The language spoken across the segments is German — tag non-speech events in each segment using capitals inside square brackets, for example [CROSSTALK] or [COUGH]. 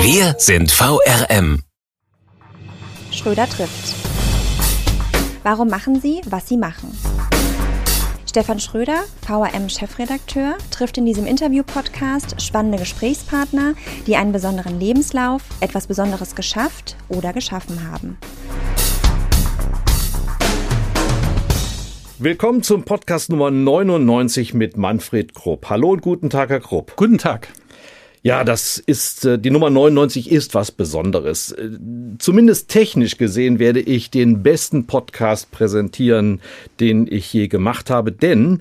Wir sind VRM. Schröder trifft. Warum machen Sie, was Sie machen? Stefan Schröder, VRM-Chefredakteur, trifft in diesem Interview-Podcast spannende Gesprächspartner, die einen besonderen Lebenslauf, etwas Besonderes geschafft oder geschaffen haben. Willkommen zum Podcast Nummer 99 mit Manfred Krupp. Hallo und guten Tag, Herr Krupp. Guten Tag. Ja, das ist äh, die Nummer 99 ist was Besonderes. Äh, zumindest technisch gesehen werde ich den besten Podcast präsentieren, den ich je gemacht habe, denn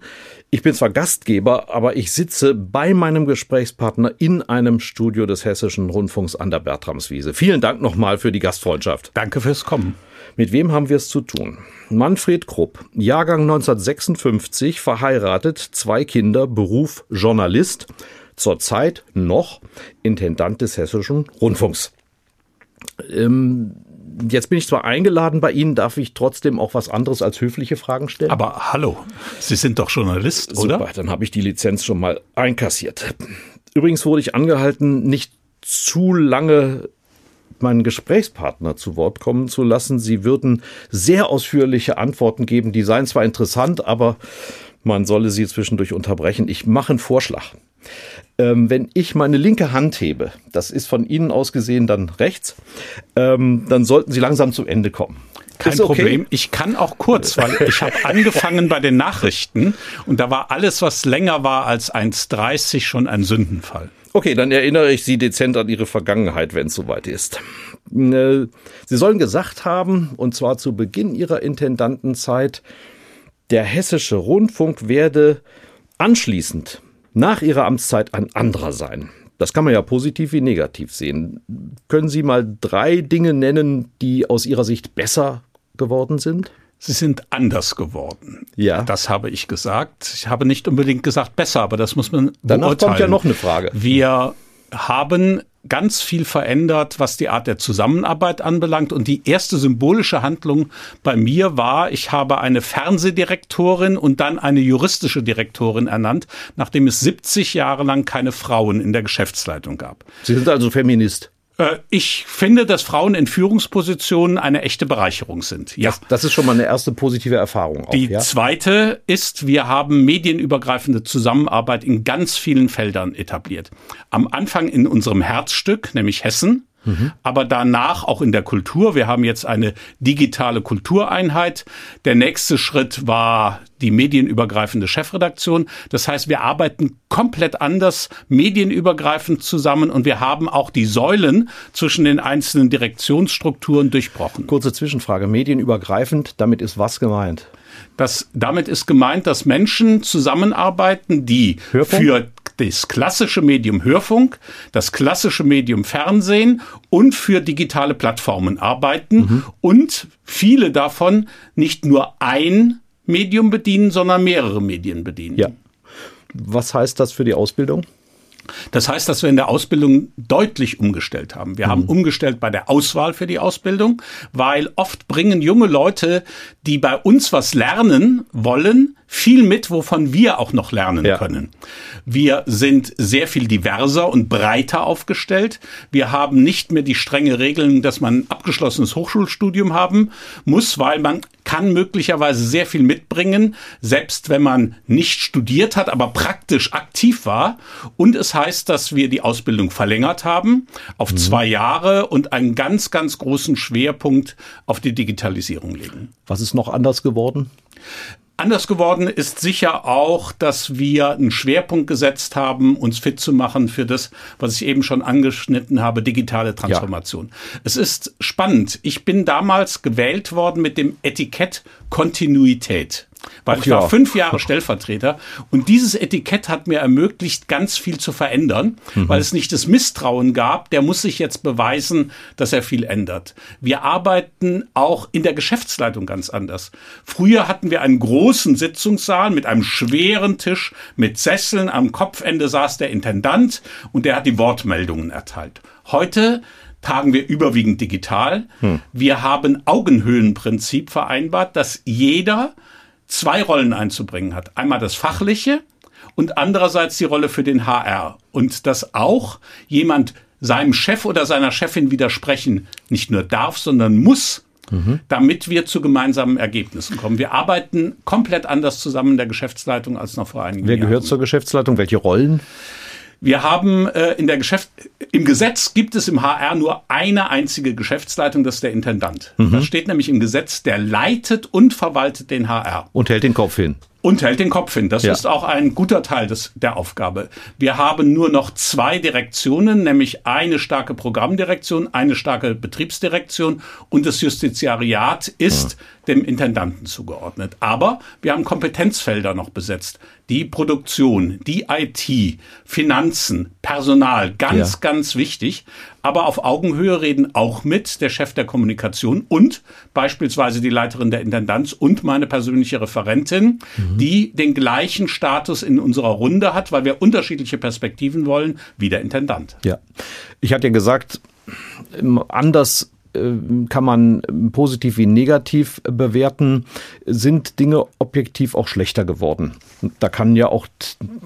ich bin zwar Gastgeber, aber ich sitze bei meinem Gesprächspartner in einem Studio des Hessischen Rundfunks an der Bertramswiese. Vielen Dank nochmal für die Gastfreundschaft. Danke fürs Kommen. Mit wem haben wir es zu tun? Manfred Krupp, Jahrgang 1956, verheiratet, zwei Kinder, Beruf Journalist zurzeit noch Intendant des Hessischen Rundfunks. Ähm, jetzt bin ich zwar eingeladen bei Ihnen, darf ich trotzdem auch was anderes als höfliche Fragen stellen? Aber hallo, Sie sind doch Journalist, oder? Super, dann habe ich die Lizenz schon mal einkassiert. Übrigens wurde ich angehalten, nicht zu lange meinen Gesprächspartner zu Wort kommen zu lassen. Sie würden sehr ausführliche Antworten geben. Die seien zwar interessant, aber man solle sie zwischendurch unterbrechen. Ich mache einen Vorschlag. Ähm, wenn ich meine linke Hand hebe, das ist von Ihnen aus gesehen dann rechts, ähm, dann sollten Sie langsam zum Ende kommen. Kein okay? Problem. Ich kann auch kurz, weil ich habe [LAUGHS] angefangen bei den Nachrichten und da war alles, was länger war als 1,30 schon ein Sündenfall. Okay, dann erinnere ich Sie dezent an Ihre Vergangenheit, wenn es soweit ist. Äh, Sie sollen gesagt haben, und zwar zu Beginn Ihrer Intendantenzeit, der hessische Rundfunk werde anschließend nach Ihrer Amtszeit ein anderer sein. Das kann man ja positiv wie negativ sehen. Können Sie mal drei Dinge nennen, die aus Ihrer Sicht besser geworden sind? Sie sind anders geworden. Ja. Das habe ich gesagt. Ich habe nicht unbedingt gesagt besser, aber das muss man Danach beurteilen. kommt ja noch eine Frage. Wir haben ganz viel verändert, was die Art der Zusammenarbeit anbelangt. Und die erste symbolische Handlung bei mir war, ich habe eine Fernsehdirektorin und dann eine juristische Direktorin ernannt, nachdem es 70 Jahre lang keine Frauen in der Geschäftsleitung gab. Sie sind also Feminist. Äh, ich finde, dass Frauen in Führungspositionen eine echte Bereicherung sind. Ja. Das, das ist schon mal eine erste positive Erfahrung. Auch, Die ja? zweite ist, wir haben medienübergreifende Zusammenarbeit in ganz vielen Feldern etabliert. Am Anfang in unserem Herzstück, nämlich Hessen, Mhm. aber danach auch in der Kultur. Wir haben jetzt eine digitale Kultureinheit. Der nächste Schritt war die medienübergreifende Chefredaktion. Das heißt, wir arbeiten komplett anders, medienübergreifend zusammen und wir haben auch die Säulen zwischen den einzelnen Direktionsstrukturen durchbrochen. Kurze Zwischenfrage, medienübergreifend, damit ist was gemeint? Das, damit ist gemeint, dass Menschen zusammenarbeiten, die Hörfunk? für das klassische Medium Hörfunk, das klassische Medium Fernsehen und für digitale Plattformen arbeiten mhm. und viele davon nicht nur ein Medium bedienen, sondern mehrere Medien bedienen. Ja. Was heißt das für die Ausbildung? Das heißt, dass wir in der Ausbildung deutlich umgestellt haben. Wir mhm. haben umgestellt bei der Auswahl für die Ausbildung, weil oft bringen junge Leute, die bei uns was lernen wollen, viel mit, wovon wir auch noch lernen ja. können. Wir sind sehr viel diverser und breiter aufgestellt. Wir haben nicht mehr die strenge Regeln, dass man ein abgeschlossenes Hochschulstudium haben muss, weil man kann möglicherweise sehr viel mitbringen, selbst wenn man nicht studiert hat, aber praktisch aktiv war. Und es heißt, dass wir die Ausbildung verlängert haben auf mhm. zwei Jahre und einen ganz, ganz großen Schwerpunkt auf die Digitalisierung legen. Was ist noch anders geworden? Anders geworden ist sicher auch, dass wir einen Schwerpunkt gesetzt haben, uns fit zu machen für das, was ich eben schon angeschnitten habe, digitale Transformation. Ja. Es ist spannend. Ich bin damals gewählt worden mit dem Etikett Kontinuität. Weil Ach ich war ja. fünf Jahre Stellvertreter und dieses Etikett hat mir ermöglicht, ganz viel zu verändern, Mhm. weil es nicht das Misstrauen gab, der muss sich jetzt beweisen, dass er viel ändert. Wir arbeiten auch in der Geschäftsleitung ganz anders. Früher hatten wir einen großen Sitzungssaal mit einem schweren Tisch, mit Sesseln, am Kopfende saß der Intendant und der hat die Wortmeldungen erteilt. Heute tagen wir überwiegend digital. Wir haben Augenhöhlenprinzip vereinbart, dass jeder zwei Rollen einzubringen hat. Einmal das Fachliche und andererseits die Rolle für den HR. Und dass auch jemand seinem Chef oder seiner Chefin widersprechen nicht nur darf, sondern muss, damit wir zu gemeinsamen Ergebnissen kommen. Wir arbeiten komplett anders zusammen in der Geschäftsleitung als noch vor einigen Wer Jahren. gehört zur Geschäftsleitung? Welche Rollen? Wir haben äh, in der Geschäft im Gesetz gibt es im HR nur eine einzige Geschäftsleitung, das ist der Intendant. Das steht nämlich im Gesetz, der leitet und verwaltet den HR Und hält den Kopf hin. und hält den Kopf hin. Das Ja. ist auch ein guter Teil des, der Aufgabe. Wir haben nur noch zwei Direktionen, nämlich eine starke Programmdirektion, eine starke Betriebsdirektion und das Justiziariat ist dem Intendanten zugeordnet. Aber wir haben Kompetenzfelder noch besetzt. Die Produktion, die IT, Finanzen, Personal, ganz, Ja. ganz wichtig. Aber auf Augenhöhe reden auch mit der Chef der Kommunikation und beispielsweise die Leiterin der Intendanz und meine persönliche Referentin, die den gleichen Status in unserer Runde hat, weil wir unterschiedliche Perspektiven wollen, wie der Intendant. Ja. Ich hatte ja gesagt, ähm, anders kann man positiv wie negativ äh, bewerten, sind Dinge objektiv auch schlechter geworden. Da kann ja auch,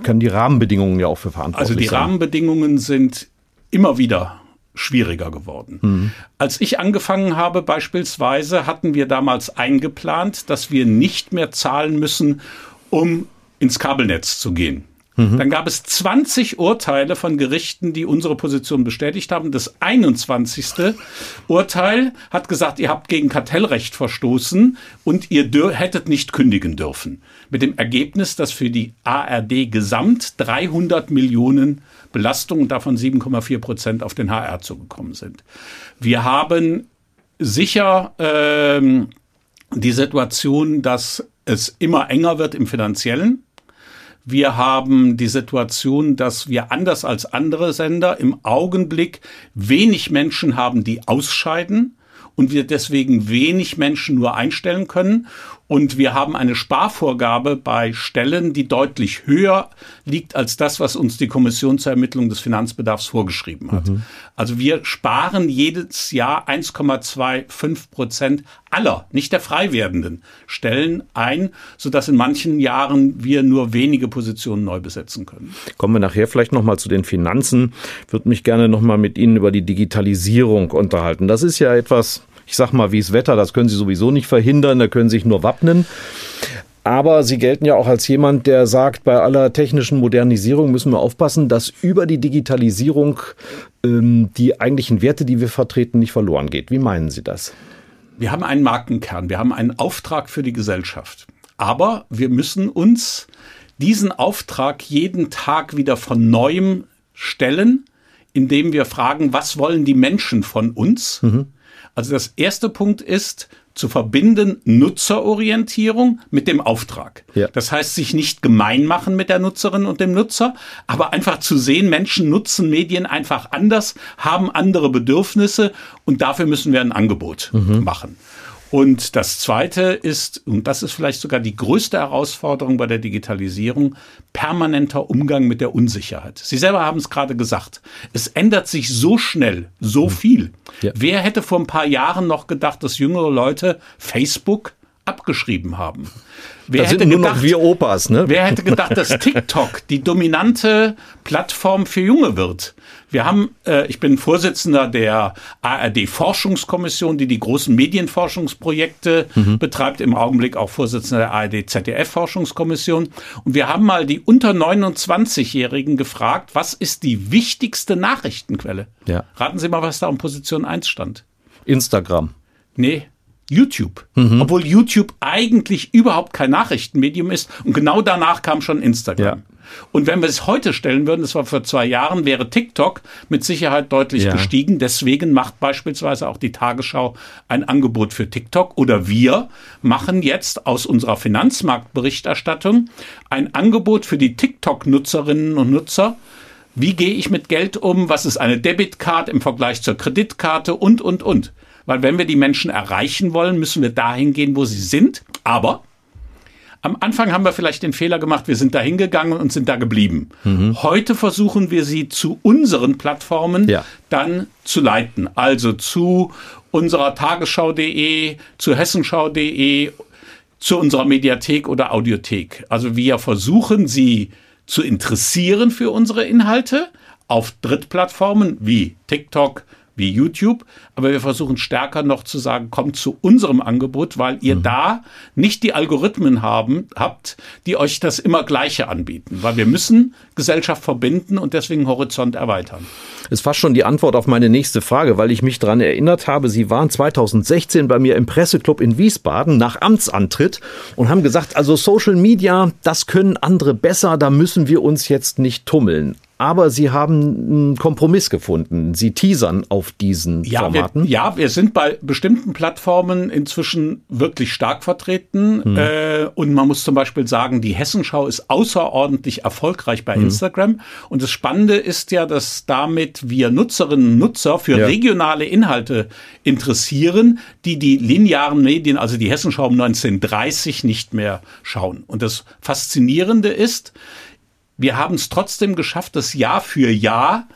kann die Rahmenbedingungen ja auch für verantwortlich Also die sein. Rahmenbedingungen sind immer wieder schwieriger geworden. Als ich angefangen habe beispielsweise, hatten wir damals eingeplant, dass wir nicht mehr zahlen müssen, um ins Kabelnetz zu gehen. Dann gab es 20 Urteile von Gerichten, die unsere Position bestätigt haben. Das 21. Urteil hat gesagt, ihr habt gegen Kartellrecht verstoßen und ihr hättet nicht kündigen dürfen. Mit dem Ergebnis, dass für die ARD gesamt 300 Millionen Belastungen, davon 7,4 Prozent auf den HR zugekommen sind. Wir haben sicher ähm, die Situation, dass es immer enger wird im finanziellen. Wir haben die Situation, dass wir anders als andere Sender im Augenblick wenig Menschen haben, die ausscheiden und wir deswegen wenig Menschen nur einstellen können. Und wir haben eine Sparvorgabe bei Stellen, die deutlich höher liegt als das, was uns die Kommission zur Ermittlung des Finanzbedarfs vorgeschrieben hat. Also wir sparen jedes Jahr 1,25 Prozent aller, nicht der frei werdenden Stellen ein, sodass in manchen Jahren wir nur wenige Positionen neu besetzen können. Kommen wir nachher vielleicht nochmal zu den Finanzen. Würde mich gerne nochmal mit Ihnen über die Digitalisierung unterhalten. Das ist ja etwas, ich sag mal, wie das Wetter, das können Sie sowieso nicht verhindern, da können Sie sich nur wappnen. Aber Sie gelten ja auch als jemand, der sagt, bei aller technischen Modernisierung müssen wir aufpassen, dass über die Digitalisierung ähm, die eigentlichen Werte, die wir vertreten, nicht verloren geht. Wie meinen Sie das? Wir haben einen Markenkern, wir haben einen Auftrag für die Gesellschaft. Aber wir müssen uns diesen Auftrag jeden Tag wieder von neuem stellen, indem wir fragen, was wollen die Menschen von uns? Also das erste Punkt ist, zu verbinden Nutzerorientierung mit dem Auftrag. Ja. Das heißt, sich nicht gemein machen mit der Nutzerin und dem Nutzer, aber einfach zu sehen, Menschen nutzen Medien einfach anders, haben andere Bedürfnisse und dafür müssen wir ein Angebot machen. Und das Zweite ist, und das ist vielleicht sogar die größte Herausforderung bei der Digitalisierung, permanenter Umgang mit der Unsicherheit. Sie selber haben es gerade gesagt. Es ändert sich so schnell, so viel. Ja. Wer hätte vor ein paar Jahren noch gedacht, dass jüngere Leute Facebook abgeschrieben haben? Wer Da sind nur noch wir Opas, ne? Wer hätte gedacht, dass TikTok die dominante Plattform für Junge wird? Wir haben, äh, ich bin Vorsitzender der ARD-Forschungskommission, die die großen Medienforschungsprojekte betreibt, im Augenblick auch Vorsitzender der ARD-ZDF-Forschungskommission. Und wir haben mal die unter 29-Jährigen gefragt, was ist die wichtigste Nachrichtenquelle? Ja. Raten Sie mal, was da um Position 1 stand. Instagram. Nee, YouTube. Obwohl YouTube eigentlich überhaupt kein Nachrichtenmedium ist. Und genau danach kam schon Instagram. Ja. Und wenn wir es heute stellen würden, das war vor zwei Jahren, wäre TikTok mit Sicherheit deutlich ja. gestiegen. Deswegen macht beispielsweise auch die Tagesschau ein Angebot für TikTok oder wir machen jetzt aus unserer Finanzmarktberichterstattung ein Angebot für die TikTok-Nutzerinnen und Nutzer, wie gehe ich mit Geld um? Was ist eine Debitcard im Vergleich zur Kreditkarte und, und, und. Weil wenn wir die Menschen erreichen wollen, müssen wir dahin gehen, wo sie sind. Aber am Anfang haben wir vielleicht den Fehler gemacht, wir sind da hingegangen und sind da geblieben. Mhm. Heute versuchen wir sie zu unseren Plattformen ja. dann zu leiten. Also zu unserer Tagesschau.de, zu hessenschau.de, zu unserer Mediathek oder Audiothek. Also wir versuchen sie zu interessieren für unsere Inhalte auf Drittplattformen wie TikTok, wie YouTube, aber wir versuchen stärker noch zu sagen, kommt zu unserem Angebot, weil ihr mhm. da nicht die Algorithmen haben, habt, die euch das immer Gleiche anbieten, weil wir müssen Gesellschaft verbinden und deswegen Horizont erweitern. Ist fast schon die Antwort auf meine nächste Frage, weil ich mich daran erinnert habe, Sie waren 2016 bei mir im Presseclub in Wiesbaden nach Amtsantritt und haben gesagt, also Social Media, das können andere besser, da müssen wir uns jetzt nicht tummeln aber sie haben einen Kompromiss gefunden. Sie teasern auf diesen ja, Formaten. Wir, ja, wir sind bei bestimmten Plattformen inzwischen wirklich stark vertreten. Hm. Äh, und man muss zum Beispiel sagen, die Hessenschau ist außerordentlich erfolgreich bei hm. Instagram. Und das Spannende ist ja, dass damit wir Nutzerinnen und Nutzer für ja. regionale Inhalte interessieren, die die linearen Medien, also die Hessenschau um 1930 nicht mehr schauen. Und das Faszinierende ist, wir haben es trotzdem geschafft, dass Jahr für Jahr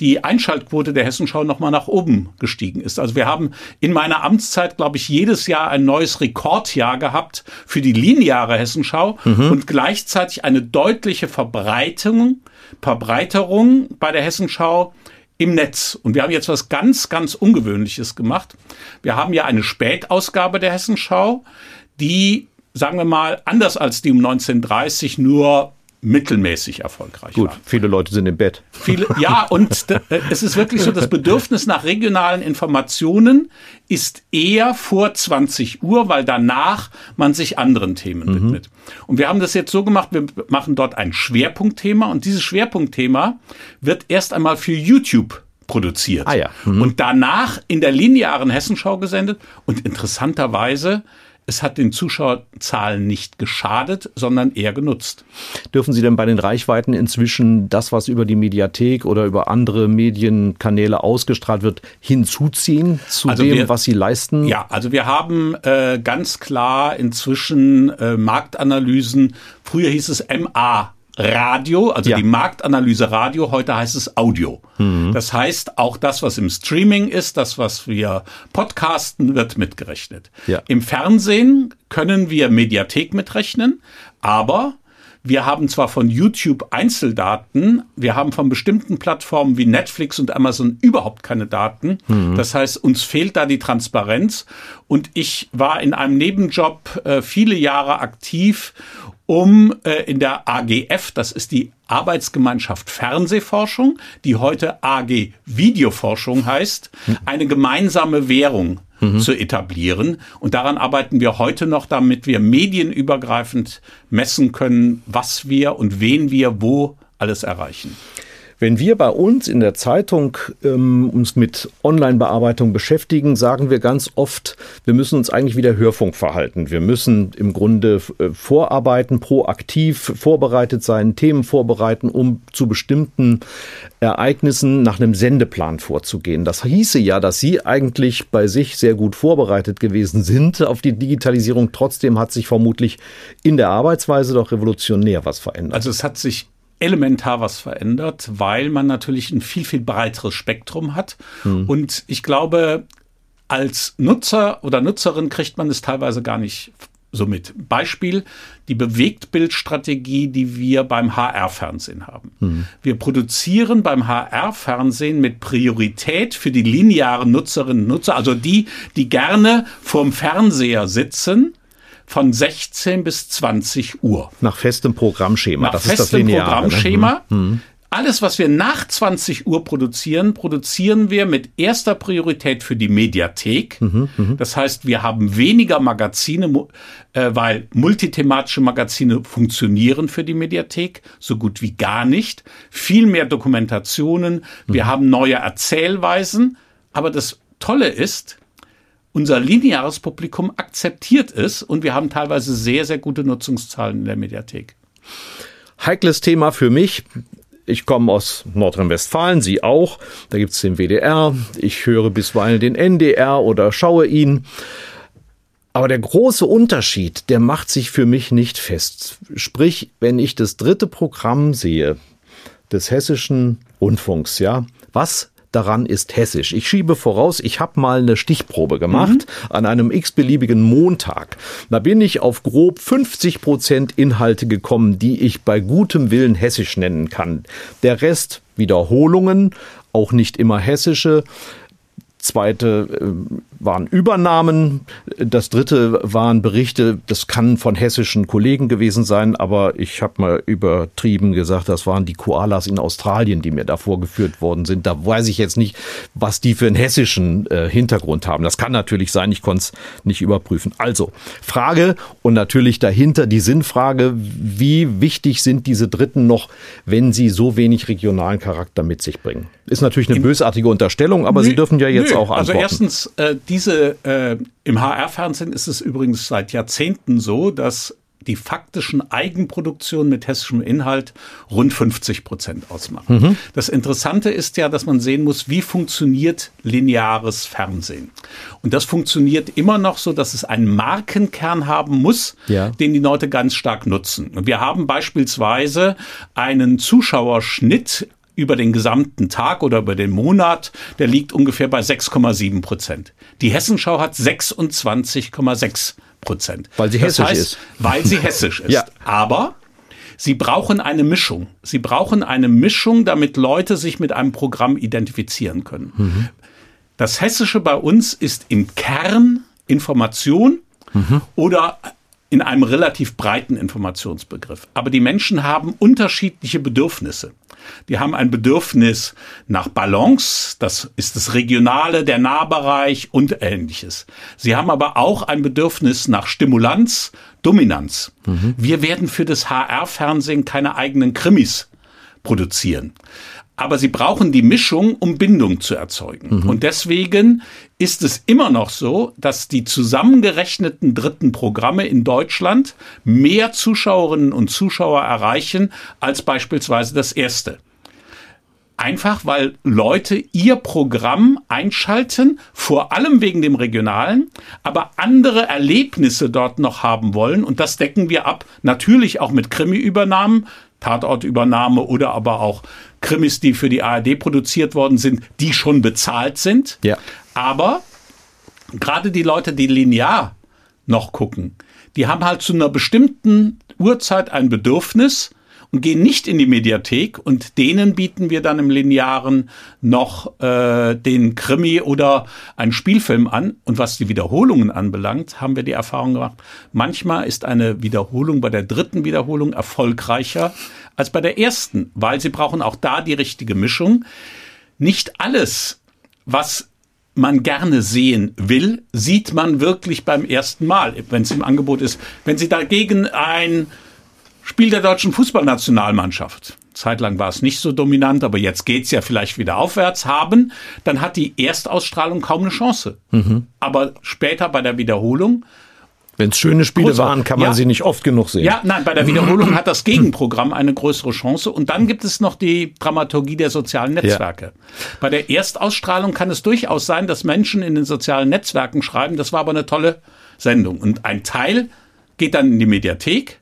die Einschaltquote der Hessenschau nochmal nach oben gestiegen ist. Also wir haben in meiner Amtszeit, glaube ich, jedes Jahr ein neues Rekordjahr gehabt für die lineare Hessenschau mhm. und gleichzeitig eine deutliche Verbreitung, Verbreiterung bei der Hessenschau im Netz. Und wir haben jetzt was ganz, ganz Ungewöhnliches gemacht. Wir haben ja eine Spätausgabe der Hessenschau, die, sagen wir mal, anders als die um 1930 nur mittelmäßig erfolgreich Gut, war. viele Leute sind im Bett. Viele, [LAUGHS] ja, und es ist wirklich so, das Bedürfnis nach regionalen Informationen ist eher vor 20 Uhr, weil danach man sich anderen Themen mhm. widmet. Und wir haben das jetzt so gemacht, wir machen dort ein Schwerpunktthema und dieses Schwerpunktthema wird erst einmal für YouTube produziert. Ah ja. Mhm. Und danach in der linearen Hessenschau gesendet und interessanterweise es hat den Zuschauerzahlen nicht geschadet, sondern eher genutzt. Dürfen Sie denn bei den Reichweiten inzwischen das, was über die Mediathek oder über andere Medienkanäle ausgestrahlt wird, hinzuziehen zu also dem, wir, was Sie leisten? Ja, also wir haben äh, ganz klar inzwischen äh, Marktanalysen. Früher hieß es MA Radio, also ja. die Marktanalyse Radio, heute heißt es Audio. Mhm. Das heißt, auch das, was im Streaming ist, das, was wir podcasten, wird mitgerechnet. Ja. Im Fernsehen können wir Mediathek mitrechnen, aber wir haben zwar von YouTube Einzeldaten, wir haben von bestimmten Plattformen wie Netflix und Amazon überhaupt keine Daten. Mhm. Das heißt, uns fehlt da die Transparenz. Und ich war in einem Nebenjob äh, viele Jahre aktiv um äh, in der AGF, das ist die Arbeitsgemeinschaft Fernsehforschung, die heute AG Videoforschung heißt, eine gemeinsame Währung mhm. zu etablieren. Und daran arbeiten wir heute noch, damit wir medienübergreifend messen können, was wir und wen wir wo alles erreichen. Wenn wir bei uns in der Zeitung ähm, uns mit Online-Bearbeitung beschäftigen, sagen wir ganz oft, wir müssen uns eigentlich wieder Hörfunk verhalten. Wir müssen im Grunde äh, vorarbeiten, proaktiv vorbereitet sein, Themen vorbereiten, um zu bestimmten Ereignissen nach einem Sendeplan vorzugehen. Das hieße ja, dass Sie eigentlich bei sich sehr gut vorbereitet gewesen sind auf die Digitalisierung. Trotzdem hat sich vermutlich in der Arbeitsweise doch revolutionär was verändert. Also es hat sich elementar was verändert, weil man natürlich ein viel, viel breiteres Spektrum hat. Mhm. Und ich glaube, als Nutzer oder Nutzerin kriegt man es teilweise gar nicht so mit. Beispiel die Bewegtbildstrategie, die wir beim HR-Fernsehen haben. Mhm. Wir produzieren beim HR-Fernsehen mit Priorität für die linearen Nutzerinnen und Nutzer, also die, die gerne vorm Fernseher sitzen, von 16 bis 20 Uhr. Nach festem Programmschema. Nach das festem ist das Lineare, ne? Programmschema. Ne? Alles, was wir nach 20 Uhr produzieren, produzieren wir mit erster Priorität für die Mediathek. Mhm, das heißt, wir haben weniger Magazine, äh, weil multithematische Magazine funktionieren für die Mediathek so gut wie gar nicht. Viel mehr Dokumentationen. Wir mhm. haben neue Erzählweisen. Aber das Tolle ist, unser lineares Publikum akzeptiert es und wir haben teilweise sehr, sehr gute Nutzungszahlen in der Mediathek. Heikles Thema für mich. Ich komme aus Nordrhein-Westfalen, Sie auch. Da gibt es den WDR. Ich höre bisweilen den NDR oder schaue ihn. Aber der große Unterschied, der macht sich für mich nicht fest. Sprich, wenn ich das dritte Programm sehe des hessischen Rundfunks, ja, was daran ist hessisch. Ich schiebe voraus, ich habe mal eine Stichprobe gemacht mhm. an einem x-beliebigen Montag. Da bin ich auf grob 50 Prozent Inhalte gekommen, die ich bei gutem Willen hessisch nennen kann. Der Rest Wiederholungen, auch nicht immer hessische. Zweite äh, waren Übernahmen. Das dritte waren Berichte, das kann von hessischen Kollegen gewesen sein, aber ich habe mal übertrieben gesagt, das waren die Koalas in Australien, die mir da vorgeführt worden sind. Da weiß ich jetzt nicht, was die für einen hessischen äh, Hintergrund haben. Das kann natürlich sein, ich konnte es nicht überprüfen. Also, Frage und natürlich dahinter die Sinnfrage, wie wichtig sind diese Dritten noch, wenn sie so wenig regionalen Charakter mit sich bringen? Ist natürlich eine bösartige Unterstellung, aber nö, Sie dürfen ja jetzt nö. auch also antworten. Also erstens, äh, diese äh, im HR-Fernsehen ist es übrigens seit Jahrzehnten so, dass die faktischen Eigenproduktionen mit hessischem Inhalt rund 50 Prozent ausmachen. Mhm. Das Interessante ist ja, dass man sehen muss, wie funktioniert lineares Fernsehen. Und das funktioniert immer noch so, dass es einen Markenkern haben muss, ja. den die Leute ganz stark nutzen. Und wir haben beispielsweise einen Zuschauerschnitt über den gesamten Tag oder über den Monat, der liegt ungefähr bei 6,7 Prozent. Die Hessenschau hat 26,6 Prozent. Weil sie das hessisch heißt, ist. Weil sie [LAUGHS] hessisch ist. ja. Aber Sie brauchen eine Mischung. Sie brauchen eine Mischung, damit Leute sich mit einem Programm identifizieren können. Mhm. Das Hessische bei uns ist im Kern Information mhm. oder in einem relativ breiten Informationsbegriff. Aber die Menschen haben unterschiedliche Bedürfnisse. Die haben ein Bedürfnis nach Balance, das ist das Regionale, der Nahbereich und ähnliches. Sie haben aber auch ein Bedürfnis nach Stimulanz, Dominanz. Mhm. Wir werden für das HR-Fernsehen keine eigenen Krimis produzieren aber sie brauchen die Mischung, um Bindung zu erzeugen. Mhm. Und deswegen ist es immer noch so, dass die zusammengerechneten dritten Programme in Deutschland mehr Zuschauerinnen und Zuschauer erreichen als beispielsweise das erste. Einfach weil Leute ihr Programm einschalten, vor allem wegen dem Regionalen, aber andere Erlebnisse dort noch haben wollen. Und das decken wir ab, natürlich auch mit Krimi-Übernahmen, Tatortübernahme oder aber auch Krimis, die für die ARD produziert worden sind, die schon bezahlt sind. Ja. Aber gerade die Leute, die linear noch gucken, die haben halt zu einer bestimmten Uhrzeit ein Bedürfnis, und gehen nicht in die Mediathek und denen bieten wir dann im Linearen noch äh, den Krimi oder einen Spielfilm an. Und was die Wiederholungen anbelangt, haben wir die Erfahrung gemacht, manchmal ist eine Wiederholung bei der dritten Wiederholung erfolgreicher als bei der ersten, weil sie brauchen auch da die richtige Mischung. Nicht alles, was man gerne sehen will, sieht man wirklich beim ersten Mal, wenn es im Angebot ist. Wenn Sie dagegen ein Spiel der deutschen Fußballnationalmannschaft. Zeitlang war es nicht so dominant, aber jetzt geht's ja vielleicht wieder aufwärts haben, dann hat die Erstausstrahlung kaum eine Chance. Mhm. Aber später bei der Wiederholung wenn es schöne Spiele waren, kann man ja. sie nicht oft genug sehen. Ja, nein, bei der Wiederholung hat das Gegenprogramm eine größere Chance. Und dann gibt es noch die Dramaturgie der sozialen Netzwerke. Ja. Bei der Erstausstrahlung kann es durchaus sein, dass Menschen in den sozialen Netzwerken schreiben, das war aber eine tolle Sendung. Und ein Teil geht dann in die Mediathek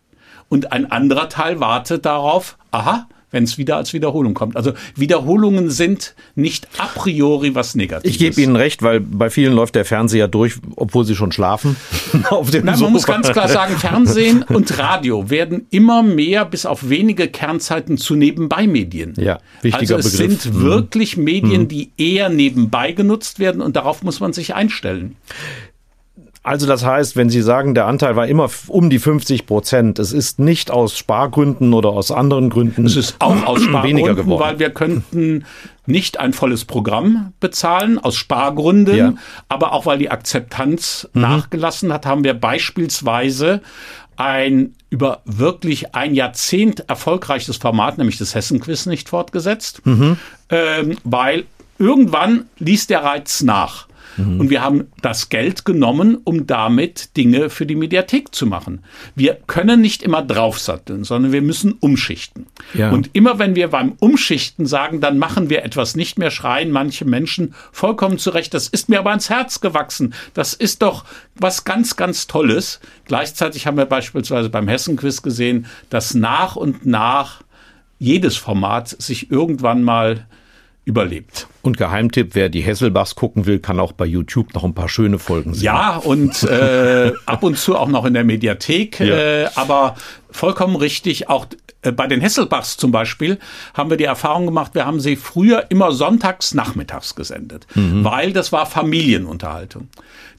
und ein anderer Teil wartet darauf, aha, wenn es wieder als Wiederholung kommt. Also Wiederholungen sind nicht a priori was Negatives. Ich gebe Ihnen recht, weil bei vielen läuft der Fernseher durch, obwohl sie schon schlafen. [LAUGHS] Auf dem Nein, man muss ganz klar sagen, Fernsehen [LAUGHS] und Radio werden immer mehr bis auf wenige Kernzeiten zu Nebenbei-Medien. Ja, wichtiger also es Begriff. sind mhm. wirklich Medien, mhm. die eher nebenbei genutzt werden und darauf muss man sich einstellen. Also das heißt, wenn Sie sagen, der Anteil war immer um die 50 Prozent, es ist nicht aus Spargründen oder aus anderen Gründen. Es ist auch aus [CLEARS THROAT] Spargründen, geworden. weil wir könnten nicht ein volles Programm bezahlen aus Spargründen, ja. aber auch weil die Akzeptanz mhm. nachgelassen hat, haben wir beispielsweise ein über wirklich ein Jahrzehnt erfolgreiches Format, nämlich das Hessen-Quiz, nicht fortgesetzt, mhm. ähm, weil irgendwann ließ der Reiz nach. Mhm. Und wir haben das Geld genommen, um damit Dinge für die Mediathek zu machen. Wir können nicht immer draufsatteln, sondern wir müssen umschichten. Ja. Und immer wenn wir beim Umschichten sagen, dann machen wir etwas nicht mehr, schreien manche Menschen vollkommen zurecht, das ist mir aber ans Herz gewachsen. Das ist doch was ganz, ganz Tolles. Gleichzeitig haben wir beispielsweise beim Hessen-Quiz gesehen, dass nach und nach jedes Format sich irgendwann mal überlebt. Und Geheimtipp, wer die Hesselbachs gucken will, kann auch bei YouTube noch ein paar schöne Folgen sehen. Ja, und äh, ab und zu auch noch in der Mediathek. Ja. Äh, aber vollkommen richtig, auch äh, bei den Hesselbachs zum Beispiel haben wir die Erfahrung gemacht, wir haben sie früher immer sonntags nachmittags gesendet, mhm. weil das war Familienunterhaltung.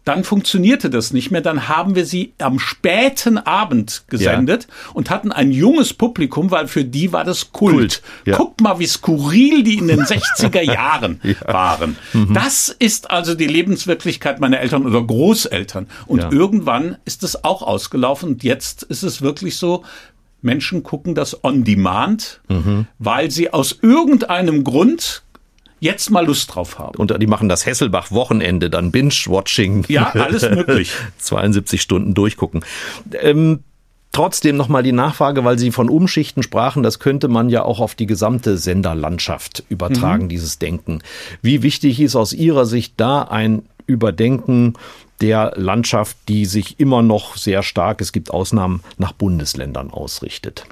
Dann funktionierte das nicht mehr, dann haben wir sie am späten Abend gesendet ja. und hatten ein junges Publikum, weil für die war das Kult. Kult. Ja. Guckt mal, wie skurril die in den 60er [LAUGHS] Jahren ja. waren. Mhm. Das ist also die Lebenswirklichkeit meiner Eltern oder Großeltern. Und irgendwann ist es auch ausgelaufen und jetzt ist es wirklich so, Menschen gucken das on demand, mhm. weil sie aus irgendeinem Grund jetzt mal Lust drauf haben. Und die machen das Hesselbach-Wochenende, dann Binge-Watching. Ja, alles möglich. [LAUGHS] 72 Stunden durchgucken. Ähm, Trotzdem nochmal die Nachfrage, weil Sie von Umschichten sprachen, das könnte man ja auch auf die gesamte Senderlandschaft übertragen, mhm. dieses Denken. Wie wichtig ist aus Ihrer Sicht da ein Überdenken der Landschaft, die sich immer noch sehr stark, es gibt Ausnahmen, nach Bundesländern ausrichtet?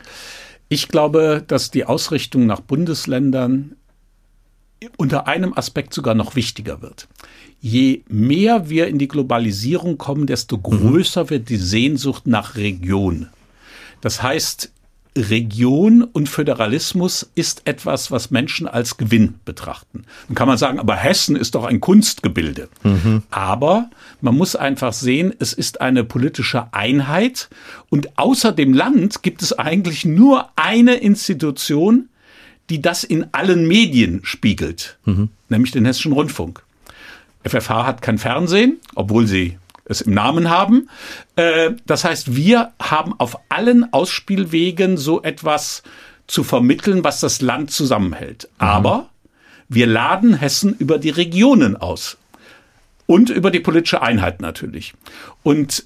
Ich glaube, dass die Ausrichtung nach Bundesländern unter einem Aspekt sogar noch wichtiger wird. Je mehr wir in die Globalisierung kommen, desto größer mhm. wird die Sehnsucht nach Region. Das heißt, Region und Föderalismus ist etwas, was Menschen als Gewinn betrachten. Dann kann man sagen, aber Hessen ist doch ein Kunstgebilde. Mhm. Aber man muss einfach sehen, es ist eine politische Einheit und außer dem Land gibt es eigentlich nur eine Institution, die das in allen Medien spiegelt, mhm. nämlich den Hessischen Rundfunk. FFH hat kein Fernsehen, obwohl sie es im Namen haben. Äh, das heißt, wir haben auf allen Ausspielwegen so etwas zu vermitteln, was das Land zusammenhält. Mhm. Aber wir laden Hessen über die Regionen aus. Und über die politische Einheit natürlich. Und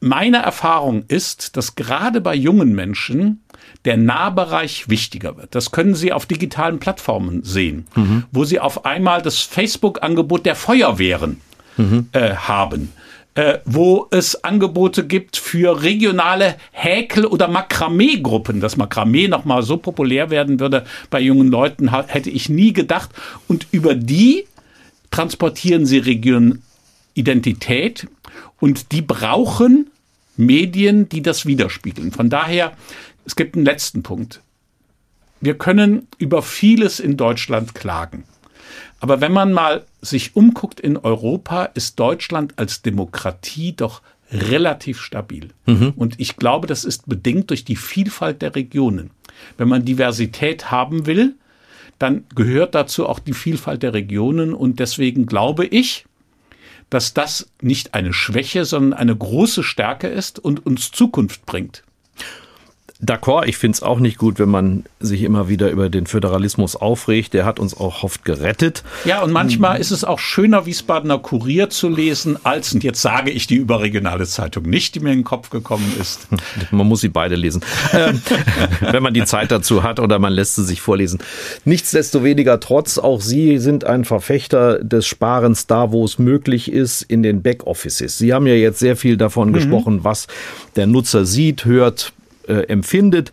meine Erfahrung ist, dass gerade bei jungen Menschen der Nahbereich wichtiger wird. Das können Sie auf digitalen Plattformen sehen, mhm. wo Sie auf einmal das Facebook-Angebot der Feuerwehren mhm. äh, haben. Äh, wo es Angebote gibt für regionale Häkel- oder Makramee-Gruppen. Dass Makramee nochmal so populär werden würde bei jungen Leuten, hätte ich nie gedacht. Und über die transportieren sie Regionidentität und die brauchen Medien, die das widerspiegeln. Von daher, es gibt einen letzten Punkt. Wir können über vieles in Deutschland klagen. Aber wenn man mal sich umguckt in Europa, ist Deutschland als Demokratie doch relativ stabil. Mhm. Und ich glaube, das ist bedingt durch die Vielfalt der Regionen. Wenn man Diversität haben will, dann gehört dazu auch die Vielfalt der Regionen. Und deswegen glaube ich, dass das nicht eine Schwäche, sondern eine große Stärke ist und uns Zukunft bringt. D'accord, ich finde es auch nicht gut, wenn man sich immer wieder über den Föderalismus aufregt. Der hat uns auch oft gerettet. Ja, und manchmal ist es auch schöner, Wiesbadener Kurier zu lesen, als, und jetzt sage ich die überregionale Zeitung nicht, die mir in den Kopf gekommen ist. [LAUGHS] Man muss sie beide lesen, ähm, [LAUGHS] wenn man die Zeit dazu hat oder man lässt sie sich vorlesen. Nichtsdestoweniger, trotz, auch Sie sind ein Verfechter des Sparens da, wo es möglich ist, in den Backoffices. Sie haben ja jetzt sehr viel davon mhm. gesprochen, was der Nutzer sieht, hört, äh, empfindet.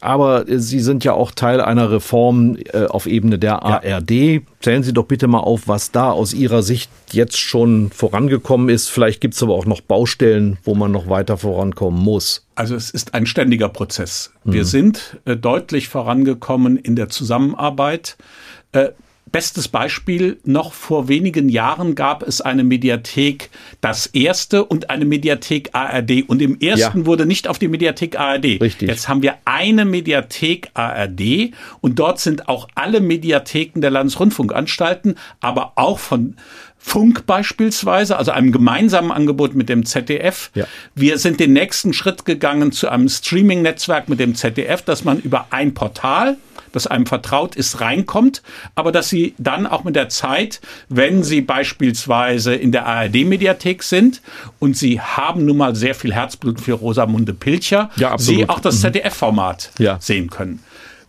Aber Sie sind ja auch Teil einer Reform äh, auf Ebene der ja. ARD. Zählen Sie doch bitte mal auf, was da aus Ihrer Sicht jetzt schon vorangekommen ist. Vielleicht gibt es aber auch noch Baustellen, wo man noch weiter vorankommen muss. Also es ist ein ständiger Prozess. Wir mhm. sind äh, deutlich vorangekommen in der Zusammenarbeit. Bestes Beispiel, noch vor wenigen Jahren gab es eine Mediathek Das Erste und eine Mediathek ARD. Und im ersten ja. wurde nicht auf die Mediathek ARD. Richtig. Jetzt haben wir eine Mediathek ARD und dort sind auch alle Mediatheken der Landesrundfunkanstalten, aber auch von Funk beispielsweise, also einem gemeinsamen Angebot mit dem ZDF. Ja. Wir sind den nächsten Schritt gegangen zu einem Streaming-Netzwerk mit dem ZDF, dass man über ein Portal das einem vertraut ist, reinkommt, aber dass sie dann auch mit der Zeit, wenn sie beispielsweise in der ARD-Mediathek sind und sie haben nun mal sehr viel Herzblut für Rosamunde Pilcher, ja, sie auch das mhm. ZDF-Format ja. sehen können.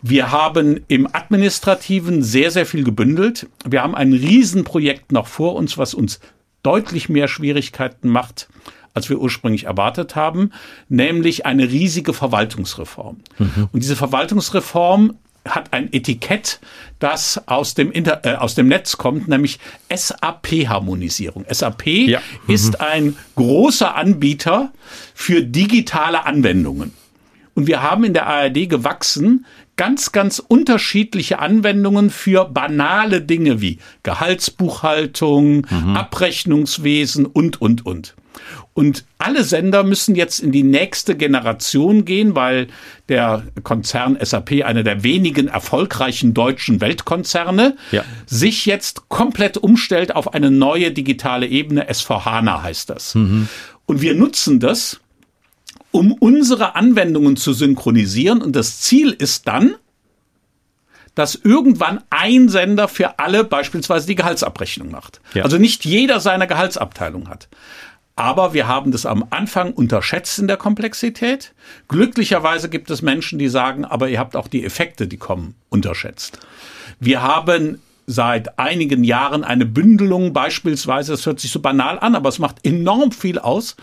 Wir haben im Administrativen sehr, sehr viel gebündelt. Wir haben ein Riesenprojekt noch vor uns, was uns deutlich mehr Schwierigkeiten macht, als wir ursprünglich erwartet haben, nämlich eine riesige Verwaltungsreform. Mhm. Und diese Verwaltungsreform hat ein Etikett, das aus dem, Inter äh, aus dem Netz kommt, nämlich SAP-Harmonisierung. SAP ja. mhm. ist ein großer Anbieter für digitale Anwendungen. Und wir haben in der ARD gewachsen ganz, ganz unterschiedliche Anwendungen für banale Dinge wie Gehaltsbuchhaltung, mhm. Abrechnungswesen und, und, und. Und alle Sender müssen jetzt in die nächste Generation gehen, weil der Konzern SAP, einer der wenigen erfolgreichen deutschen Weltkonzerne, ja. sich jetzt komplett umstellt auf eine neue digitale Ebene. S4HANA heißt das. Mhm. Und wir nutzen das, um unsere Anwendungen zu synchronisieren. Und das Ziel ist dann, dass irgendwann ein Sender für alle beispielsweise die Gehaltsabrechnung macht. Ja. Also nicht jeder seine Gehaltsabteilung hat. Aber wir haben das am Anfang unterschätzt in der Komplexität. Glücklicherweise gibt es Menschen, die sagen, aber ihr habt auch die Effekte, die kommen, unterschätzt. Wir haben seit einigen Jahren eine Bündelung beispielsweise, das hört sich so banal an, aber es macht enorm viel aus,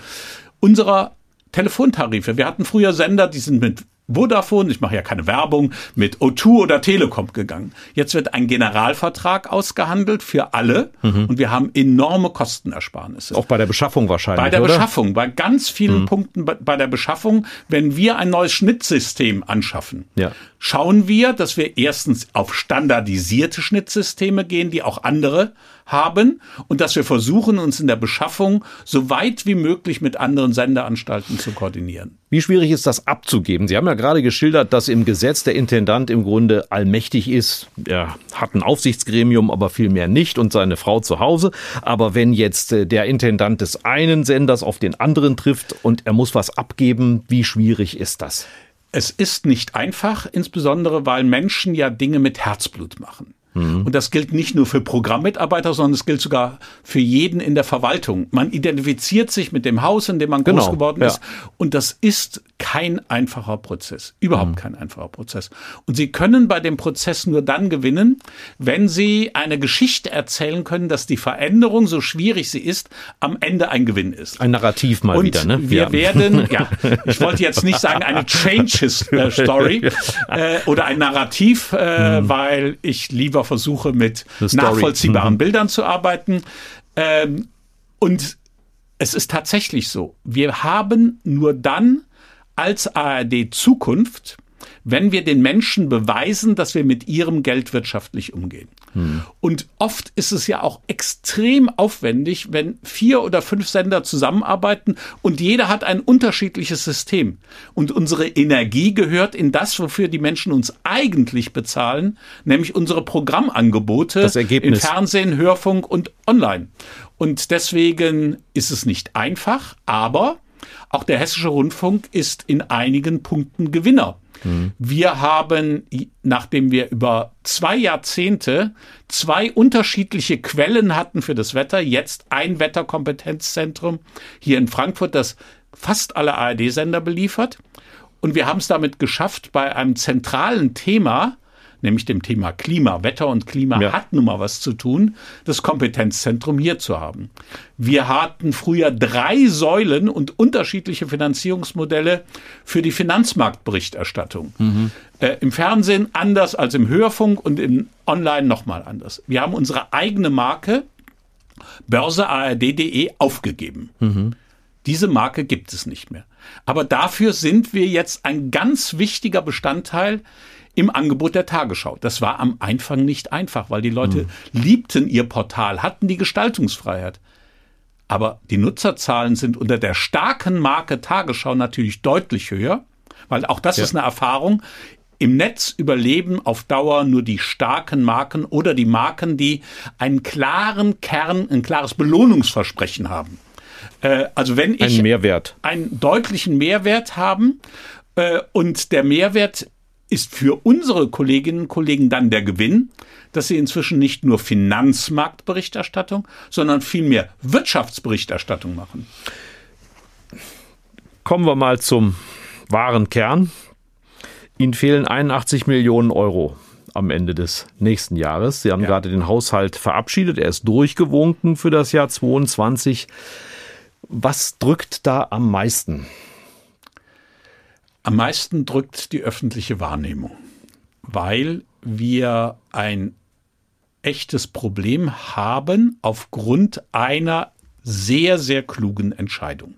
unserer Telefontarife. Wir hatten früher Sender, die sind mit Vodafone, ich mache ja keine Werbung, mit O2 oder Telekom gegangen. Jetzt wird ein Generalvertrag ausgehandelt für alle mhm. und wir haben enorme Kostenersparnisse. Auch bei der Beschaffung wahrscheinlich. Bei der oder? Beschaffung, bei ganz vielen mhm. Punkten bei der Beschaffung, wenn wir ein neues Schnittsystem anschaffen, ja. Schauen wir, dass wir erstens auf standardisierte Schnittsysteme gehen, die auch andere haben und dass wir versuchen, uns in der Beschaffung so weit wie möglich mit anderen Sendeanstalten zu koordinieren. Wie schwierig ist das abzugeben? Sie haben ja gerade geschildert, dass im Gesetz der Intendant im Grunde allmächtig ist. Er hat ein Aufsichtsgremium, aber vielmehr nicht und seine Frau zu Hause. Aber wenn jetzt äh, der Intendant des einen Senders auf den anderen trifft und er muss was abgeben, wie schwierig ist das? Es ist nicht einfach, insbesondere weil Menschen ja Dinge mit Herzblut machen. Mhm. Und das gilt nicht nur für Programmmitarbeiter, sondern es gilt sogar für jeden in der Verwaltung. Man identifiziert sich mit dem Haus, in dem man genau, groß geworden ist. Und das ist kein einfacher Prozess. Überhaupt mhm. kein einfacher Prozess. Und Sie können bei dem Prozess nur dann gewinnen, wenn Sie eine Geschichte erzählen können, dass die Veränderung, so schwierig sie ist, am Ende ein Gewinn ist. Ein Narrativ mal Und wieder, ne? Wir ja. werden, [LAUGHS] ja, ich wollte jetzt nicht sagen eine Change Story [LAUGHS] äh, oder ein Narrativ, äh, mhm. weil ich lieber versuche, mit nachvollziehbaren mhm. Bildern zu arbeiten. Ähm, und es ist tatsächlich so, wir haben nur dann als ARD Zukunft, wenn wir den Menschen beweisen, dass wir mit ihrem Geld wirtschaftlich umgehen. Hm. Und oft ist es ja auch extrem aufwendig, wenn vier oder fünf Sender zusammenarbeiten und jeder hat ein unterschiedliches System. Und unsere Energie gehört in das, wofür die Menschen uns eigentlich bezahlen, nämlich unsere Programmangebote in Fernsehen, Hörfunk und online. Und deswegen ist es nicht einfach, aber auch der hessische Rundfunk ist in einigen Punkten Gewinner. Mhm. Wir haben, nachdem wir über zwei Jahrzehnte zwei unterschiedliche Quellen hatten für das Wetter, jetzt ein Wetterkompetenzzentrum hier in Frankfurt, das fast alle ARD-Sender beliefert. Und wir haben es damit geschafft, bei einem zentralen Thema nämlich dem Thema Klima. Wetter und Klima ja. hat nun mal was zu tun, das Kompetenzzentrum hier zu haben. Wir hatten früher drei Säulen und unterschiedliche Finanzierungsmodelle für die Finanzmarktberichterstattung. Mhm. Äh, Im Fernsehen anders als im Hörfunk und im Online nochmal anders. Wir haben unsere eigene Marke börseard.de aufgegeben. Mhm. Diese Marke gibt es nicht mehr. Aber dafür sind wir jetzt ein ganz wichtiger Bestandteil im Angebot der Tagesschau. Das war am Anfang nicht einfach, weil die Leute mhm. liebten ihr Portal, hatten die Gestaltungsfreiheit. Aber die Nutzerzahlen sind unter der starken Marke Tagesschau natürlich deutlich höher, weil auch das ja. ist eine Erfahrung. Im Netz überleben auf Dauer nur die starken Marken oder die Marken, die einen klaren Kern, ein klares Belohnungsversprechen haben. Äh, also wenn ich einen Mehrwert, einen deutlichen Mehrwert haben äh, und der Mehrwert ist für unsere Kolleginnen und Kollegen dann der Gewinn, dass sie inzwischen nicht nur Finanzmarktberichterstattung, sondern vielmehr Wirtschaftsberichterstattung machen. Kommen wir mal zum wahren Kern. Ihnen fehlen 81 Millionen Euro am Ende des nächsten Jahres. Sie haben ja. gerade den Haushalt verabschiedet. Er ist durchgewunken für das Jahr 22. Was drückt da am meisten? Am meisten drückt die öffentliche Wahrnehmung, weil wir ein echtes Problem haben aufgrund einer sehr, sehr klugen Entscheidung.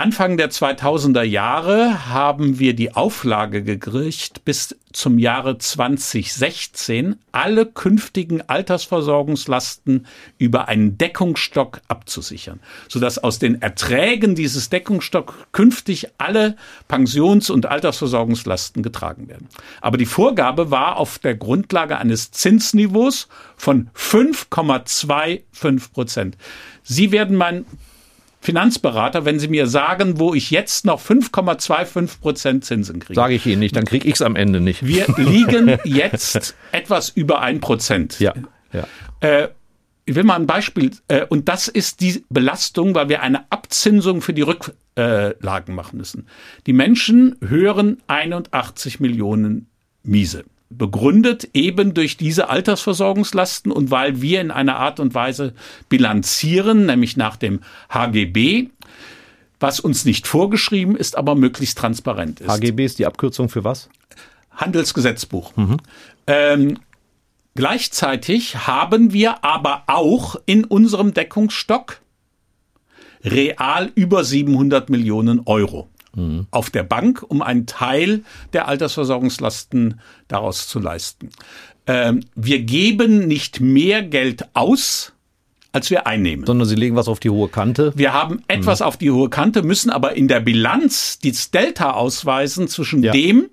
Anfang der 2000er Jahre haben wir die Auflage gekriegt, bis zum Jahre 2016 alle künftigen Altersversorgungslasten über einen Deckungsstock abzusichern, sodass aus den Erträgen dieses Deckungsstock künftig alle Pensions- und Altersversorgungslasten getragen werden. Aber die Vorgabe war auf der Grundlage eines Zinsniveaus von 5,25 Prozent. Sie werden mein Finanzberater, wenn Sie mir sagen, wo ich jetzt noch 5,25 Prozent Zinsen kriege. Sage ich Ihnen nicht, dann kriege ich es am Ende nicht. Wir liegen [LAUGHS] jetzt etwas über ein Prozent. Ja. ja. Äh, ich will mal ein Beispiel, äh, und das ist die Belastung, weil wir eine Abzinsung für die Rücklagen machen müssen. Die Menschen hören 81 Millionen Miese begründet eben durch diese Altersversorgungslasten und weil wir in einer Art und Weise bilanzieren, nämlich nach dem HGB, was uns nicht vorgeschrieben ist, aber möglichst transparent ist. HGB ist die Abkürzung für was? Handelsgesetzbuch. Mhm. Ähm, gleichzeitig haben wir aber auch in unserem Deckungsstock real über 700 Millionen Euro mhm. auf der Bank, um einen Teil der Altersversorgungslasten daraus zu leisten. Ähm, wir geben nicht mehr Geld aus, als wir einnehmen. Sondern Sie legen was auf die hohe Kante? Wir haben etwas mhm. auf die hohe Kante, müssen aber in der Bilanz das Delta ausweisen zwischen ja. dem,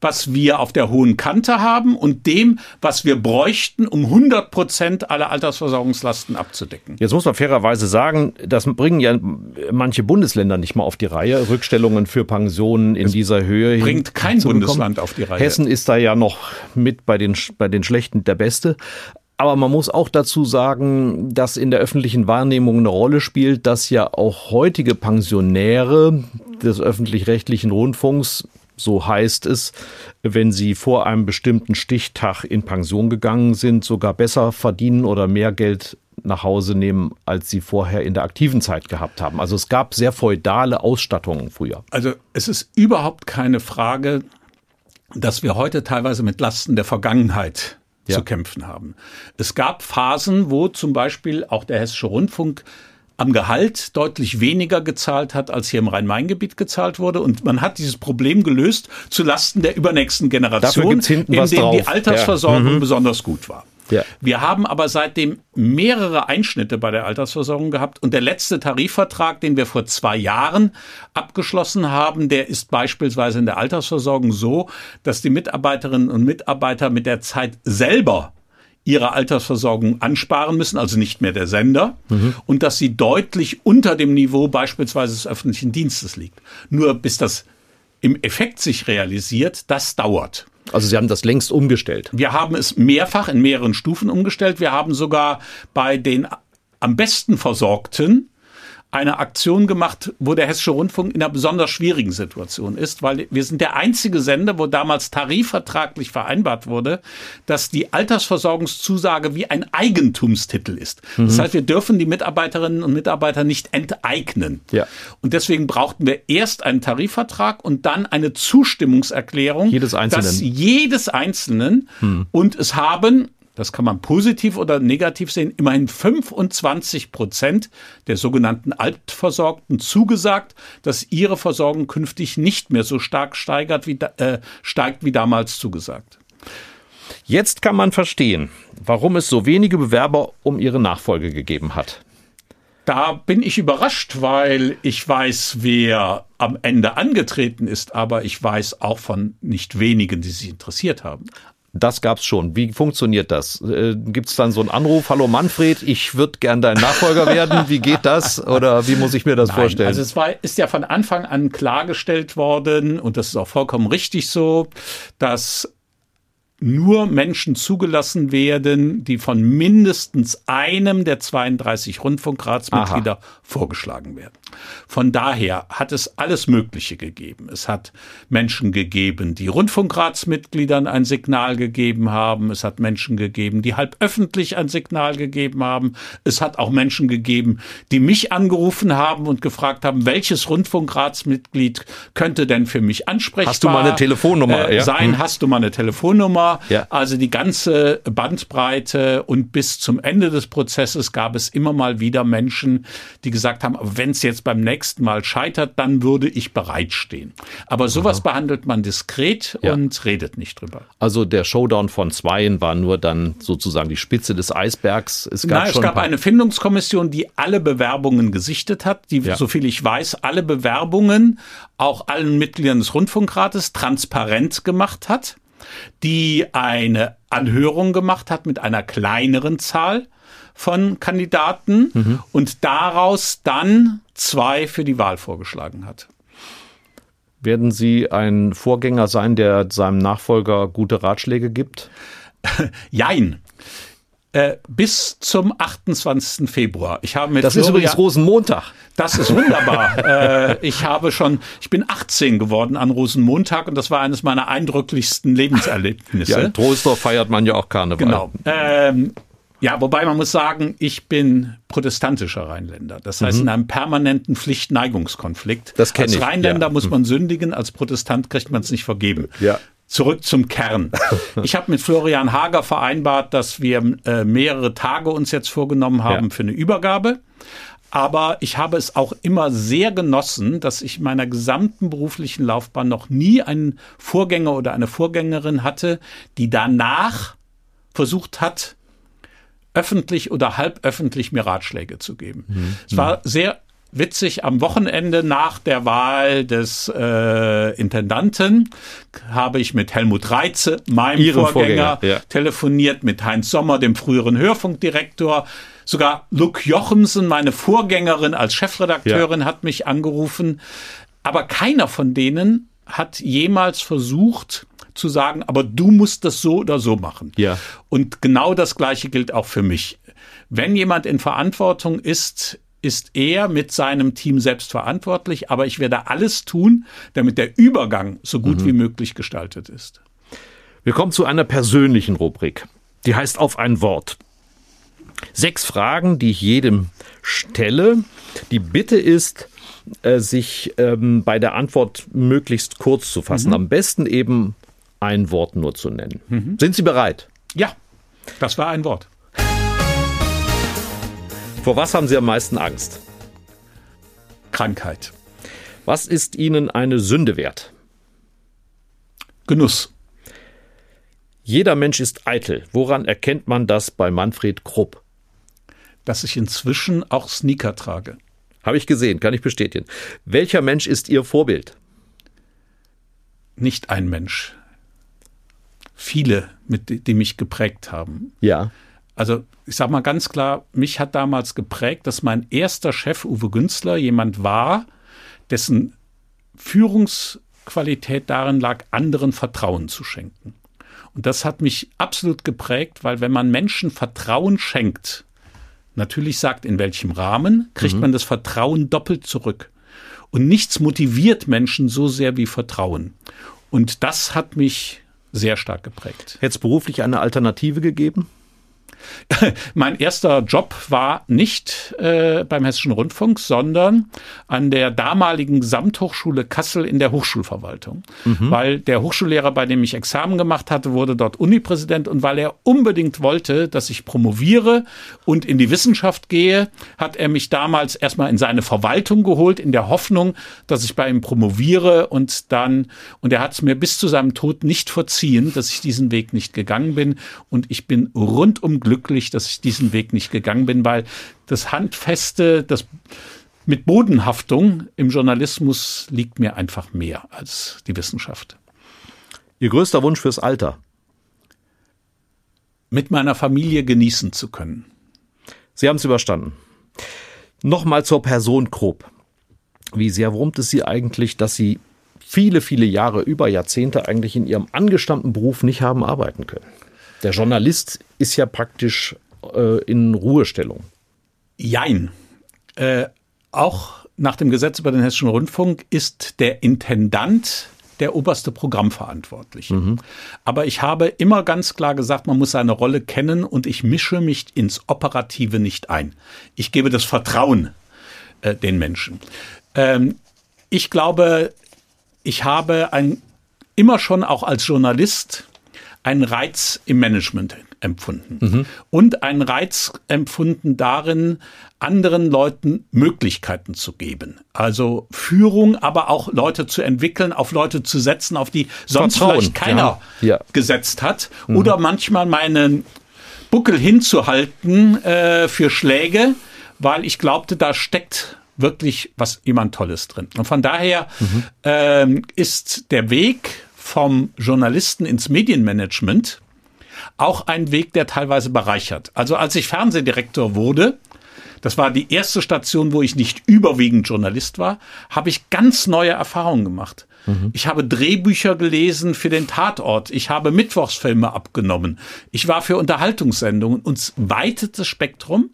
was wir auf der hohen Kante haben und dem, was wir bräuchten, um 100 Prozent aller Altersversorgungslasten abzudecken. Jetzt muss man fairerweise sagen, das bringen ja manche Bundesländer nicht mal auf die Reihe, Rückstellungen für Pensionen in es dieser Höhe. Bringt kein Bundesland auf die Reihe. Hessen ist da ja noch mit bei den, bei den Schlechten der Beste. Aber man muss auch dazu sagen, dass in der öffentlichen Wahrnehmung eine Rolle spielt, dass ja auch heutige Pensionäre des öffentlich-rechtlichen Rundfunks so heißt es, wenn sie vor einem bestimmten Stichtag in Pension gegangen sind, sogar besser verdienen oder mehr Geld nach Hause nehmen, als sie vorher in der aktiven Zeit gehabt haben. Also es gab sehr feudale Ausstattungen früher. Also es ist überhaupt keine Frage, dass wir heute teilweise mit Lasten der Vergangenheit ja. zu kämpfen haben. Es gab Phasen, wo zum Beispiel auch der Hessische Rundfunk am Gehalt deutlich weniger gezahlt hat, als hier im Rhein-Main-Gebiet gezahlt wurde. Und man hat dieses Problem gelöst zu Lasten der übernächsten Generation, in dem die Altersversorgung ja. mhm. besonders gut war. Ja. Wir haben aber seitdem mehrere Einschnitte bei der Altersversorgung gehabt und der letzte Tarifvertrag, den wir vor zwei Jahren abgeschlossen haben, der ist beispielsweise in der Altersversorgung so, dass die Mitarbeiterinnen und Mitarbeiter mit der Zeit selber ihre Altersversorgung ansparen müssen, also nicht mehr der Sender, mhm. und dass sie deutlich unter dem Niveau beispielsweise des öffentlichen Dienstes liegt. Nur bis das im Effekt sich realisiert, das dauert. Also Sie haben das längst umgestellt. Wir haben es mehrfach in mehreren Stufen umgestellt. Wir haben sogar bei den am besten versorgten eine Aktion gemacht, wo der Hessische Rundfunk in einer besonders schwierigen Situation ist, weil wir sind der einzige Sender, wo damals tarifvertraglich vereinbart wurde, dass die Altersversorgungszusage wie ein Eigentumstitel ist. Mhm. Das heißt, wir dürfen die Mitarbeiterinnen und Mitarbeiter nicht enteignen. Ja. Und deswegen brauchten wir erst einen Tarifvertrag und dann eine Zustimmungserklärung, jedes Einzelnen. dass jedes Einzelnen mhm. und es haben das kann man positiv oder negativ sehen, immerhin 25 Prozent der sogenannten Altversorgten zugesagt, dass ihre Versorgung künftig nicht mehr so stark steigert wie, äh, steigt wie damals zugesagt. Jetzt kann man verstehen, warum es so wenige Bewerber um ihre Nachfolge gegeben hat. Da bin ich überrascht, weil ich weiß, wer am Ende angetreten ist, aber ich weiß auch von nicht wenigen, die sich interessiert haben. Das gab's schon. Wie funktioniert das? Äh, gibt's dann so einen Anruf, hallo Manfred, ich würde gern dein Nachfolger werden. Wie geht das? Oder wie muss ich mir das Nein, vorstellen? Also es war, ist ja von Anfang an klargestellt worden, und das ist auch vollkommen richtig so, dass nur Menschen zugelassen werden, die von mindestens einem der 32 Rundfunkratsmitglieder Aha. vorgeschlagen werden. Von daher hat es alles Mögliche gegeben. Es hat Menschen gegeben, die Rundfunkratsmitgliedern ein Signal gegeben haben. Es hat Menschen gegeben, die halb öffentlich ein Signal gegeben haben. Es hat auch Menschen gegeben, die mich angerufen haben und gefragt haben, welches Rundfunkratsmitglied könnte denn für mich ansprechbar Hast du mal eine Telefonnummer äh, sein? Hm. Hast du mal eine Telefonnummer? Ja. Also die ganze Bandbreite und bis zum Ende des Prozesses gab es immer mal wieder Menschen, die gesagt haben, wenn es jetzt beim nächsten Mal scheitert, dann würde ich bereitstehen. Aber sowas Aha. behandelt man diskret ja. und redet nicht drüber. Also der Showdown von Zweien war nur dann sozusagen die Spitze des Eisbergs. Es gab, Nein, es gab eine Findungskommission, die alle Bewerbungen gesichtet hat, die, ja. soviel ich weiß, alle Bewerbungen auch allen Mitgliedern des Rundfunkrates transparent gemacht hat, die eine Anhörung gemacht hat mit einer kleineren Zahl von Kandidaten mhm. und daraus dann zwei für die Wahl vorgeschlagen hat. Werden Sie ein Vorgänger sein, der seinem Nachfolger gute Ratschläge gibt? [LAUGHS] Jein. Äh, bis zum 28. Februar. Ich habe mit das Florian, ist übrigens Rosenmontag. Das ist wunderbar. [LAUGHS] äh, ich habe schon, ich bin 18 geworden an Rosenmontag und das war eines meiner eindrücklichsten Lebenserlebnisse. Ja, in Troisdorf feiert man ja auch Karneval. Genau. Ähm, ja, wobei man muss sagen, ich bin protestantischer Rheinländer. Das heißt, mhm. in einem permanenten Pflichtneigungskonflikt. Das kenne ich. Als Rheinländer ja. muss man sündigen, als Protestant kriegt man es nicht vergeben. Ja. Zurück zum Kern. [LAUGHS] Ich habe mit Florian Hager vereinbart, dass wir äh, mehrere Tage uns jetzt vorgenommen haben ja. für eine Übergabe. Aber ich habe es auch immer sehr genossen, dass ich in meiner gesamten beruflichen Laufbahn noch nie einen Vorgänger oder eine Vorgängerin hatte, die danach versucht hat, öffentlich oder halböffentlich mir Ratschläge zu geben. Mhm. Es war sehr witzig, am Wochenende nach der Wahl des äh, Intendanten habe ich mit Helmut Reitze, meinem Ihren Vorgänger, Vorgänger ja. telefoniert, mit Heinz Sommer, dem früheren Hörfunkdirektor. Sogar Luke Jochemsen, meine Vorgängerin als Chefredakteurin, ja. hat mich angerufen. Aber keiner von denen hat jemals versucht, zu sagen, aber du musst das so oder so machen. Ja. Und genau das Gleiche gilt auch für mich. Wenn jemand in Verantwortung ist, ist er mit seinem Team selbst verantwortlich, aber ich werde alles tun, damit der Übergang so gut mhm. wie möglich gestaltet ist. Wir kommen zu einer persönlichen Rubrik. Die heißt auf ein Wort. Sechs Fragen, die ich jedem stelle. Die Bitte ist, äh, sich ähm, bei der Antwort möglichst kurz zu fassen. Mhm. Am besten eben ein Wort nur zu nennen. Mhm. Sind Sie bereit? Ja, das war ein Wort. Vor was haben Sie am meisten Angst? Krankheit. Was ist Ihnen eine Sünde wert? Genuss. Jeder Mensch ist eitel. Woran erkennt man das bei Manfred Krupp? Dass ich inzwischen auch Sneaker trage. Habe ich gesehen, kann ich bestätigen. Welcher Mensch ist Ihr Vorbild? Nicht ein Mensch viele, mit, die mich geprägt haben. Ja. Also ich sage mal ganz klar, mich hat damals geprägt, dass mein erster Chef Uwe Günzler jemand war, dessen Führungsqualität darin lag, anderen Vertrauen zu schenken. Und das hat mich absolut geprägt, weil wenn man Menschen Vertrauen schenkt, natürlich sagt, in welchem Rahmen, kriegt mhm. man das Vertrauen doppelt zurück. Und nichts motiviert Menschen so sehr wie Vertrauen. Und das hat mich sehr stark geprägt. Hätte es beruflich eine Alternative gegeben? [LAUGHS] mein erster Job war nicht äh, beim Hessischen Rundfunk, sondern an der damaligen Gesamthochschule Kassel in der Hochschulverwaltung. Mhm. Weil der Hochschullehrer, bei dem ich Examen gemacht hatte, wurde dort Unipräsident und weil er unbedingt wollte, dass ich promoviere und in die Wissenschaft gehe, hat er mich damals erstmal in seine Verwaltung geholt, in der Hoffnung, dass ich bei ihm promoviere und dann, und er hat es mir bis zu seinem Tod nicht verziehen, dass ich diesen Weg nicht gegangen bin und ich bin rundum glücklich, dass ich diesen Weg nicht gegangen bin, weil das Handfeste, das mit Bodenhaftung im Journalismus liegt mir einfach mehr als die Wissenschaft. Ihr größter Wunsch fürs Alter? Mit meiner Familie genießen zu können. Sie haben es überstanden. Nochmal zur Person grob. Wie sehr wurmt es Sie eigentlich, dass Sie viele, viele Jahre, über Jahrzehnte eigentlich in Ihrem angestammten Beruf nicht haben arbeiten können? Der Journalist ist ja praktisch äh, in Ruhestellung. Jein. Äh, auch nach dem Gesetz über den Hessischen Rundfunk ist der Intendant der oberste Programmverantwortliche. Mhm. Aber ich habe immer ganz klar gesagt, man muss seine Rolle kennen und ich mische mich ins Operative nicht ein. Ich gebe das Vertrauen äh, den Menschen. Ähm, ich glaube, ich habe ein, immer schon auch als Journalist einen Reiz im Management empfunden mhm. und einen Reiz empfunden darin, anderen Leuten Möglichkeiten zu geben. Also Führung, aber auch Leute zu entwickeln, auf Leute zu setzen, auf die sonst Vertrauen. vielleicht keiner ja. Ja. gesetzt hat. Mhm. Oder manchmal meinen Buckel hinzuhalten äh, für Schläge, weil ich glaubte, da steckt wirklich was jemand Tolles drin. Und von daher mhm. ähm, ist der Weg vom Journalisten ins Medienmanagement auch ein Weg, der teilweise bereichert. Also als ich Fernsehdirektor wurde, das war die erste Station, wo ich nicht überwiegend Journalist war, habe ich ganz neue Erfahrungen gemacht. Mhm. Ich habe Drehbücher gelesen für den Tatort. Ich habe Mittwochsfilme abgenommen. Ich war für Unterhaltungssendungen. Uns weitet das Spektrum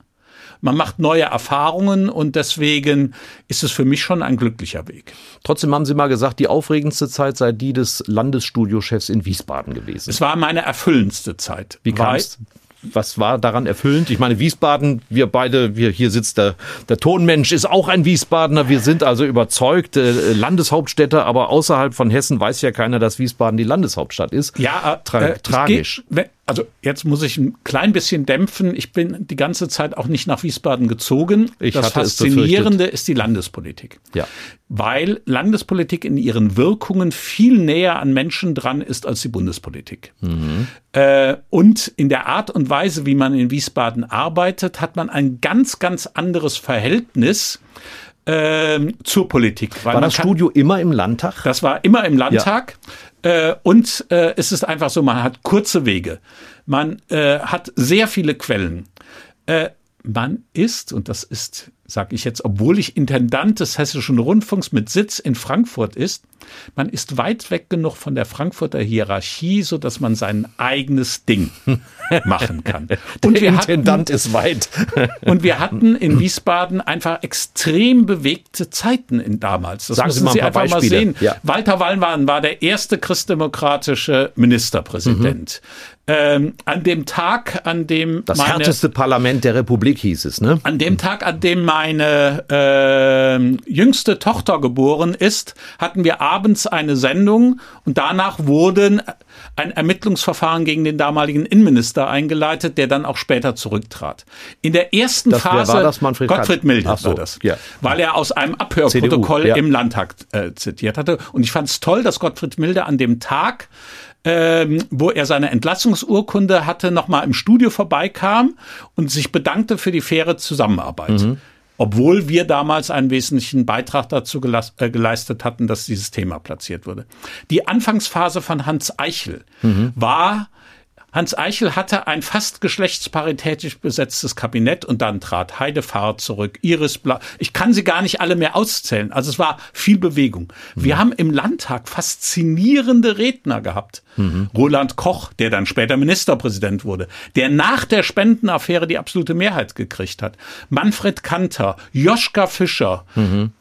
man macht neue Erfahrungen und deswegen ist es für mich schon ein glücklicher Weg. Trotzdem haben Sie mal gesagt, die aufregendste Zeit sei die des Landesstudiochefs in Wiesbaden gewesen. Es war meine erfüllendste Zeit. Wie kam es? was war daran erfüllend? Ich meine, Wiesbaden, wir beide, wir, hier sitzt der, der Tonmensch, ist auch ein Wiesbadener. Wir sind also überzeugte äh, Landeshauptstädte, aber außerhalb von Hessen weiß ja keiner, dass Wiesbaden die Landeshauptstadt ist. Ja, äh, äh, tragisch. Geht, also jetzt muss ich ein klein bisschen dämpfen. Ich bin die ganze Zeit auch nicht nach Wiesbaden gezogen. Ich das Faszinierende ist die Landespolitik. Ja. Weil Landespolitik in ihren Wirkungen viel näher an Menschen dran ist als die Bundespolitik. Mhm. Äh, und in der Art und Weise, wie man in Wiesbaden arbeitet, hat man ein ganz, ganz anderes Verhältnis ähm, zur Politik. war das Studio immer im Landtag? Das war immer im Landtag. Ja. Äh, und äh, es ist einfach so, man hat kurze Wege. Man äh, hat sehr viele Quellen. Äh, man ist, und das ist sage ich jetzt, obwohl ich Intendant des Hessischen Rundfunks mit Sitz in Frankfurt ist, man ist weit weg genug von der Frankfurter Hierarchie, so dass man sein eigenes Ding [LAUGHS] machen kann. Und der Intendant hatten, ist weit. [LAUGHS] und wir hatten in Wiesbaden einfach extrem bewegte Zeiten in damals. Das Sagen müssen Sie, mal Sie einfach Beispiele. mal sehen. Ja. Walter Wallmann war der erste christdemokratische Ministerpräsident. Mhm. Ähm, an dem Tag, an dem das meine, härteste Parlament der Republik hieß es, ne? An dem Tag, an dem meine äh, jüngste Tochter geboren ist, hatten wir abends eine Sendung und danach wurden ein Ermittlungsverfahren gegen den damaligen Innenminister eingeleitet, der dann auch später zurücktrat. In der ersten das, Phase war das Manfred Gottfried Milde so, war das, ja. weil er aus einem Abhörprotokoll CDU, ja. im Landtag äh, zitiert hatte. Und ich fand es toll, dass Gottfried Milde an dem Tag ähm, wo er seine Entlassungsurkunde hatte, nochmal im Studio vorbeikam und sich bedankte für die faire Zusammenarbeit. Mhm. Obwohl wir damals einen wesentlichen Beitrag dazu äh, geleistet hatten, dass dieses Thema platziert wurde. Die Anfangsphase von Hans Eichel mhm. war Hans Eichel hatte ein fast geschlechtsparitätisch besetztes Kabinett und dann trat Heide Fahrt zurück, Iris Blau. Ich kann sie gar nicht alle mehr auszählen. Also es war viel Bewegung. Wir mhm. haben im Landtag faszinierende Redner gehabt. Mhm. Roland Koch, der dann später Ministerpräsident wurde, der nach der Spendenaffäre die absolute Mehrheit gekriegt hat. Manfred Kanter, Joschka Fischer. Mhm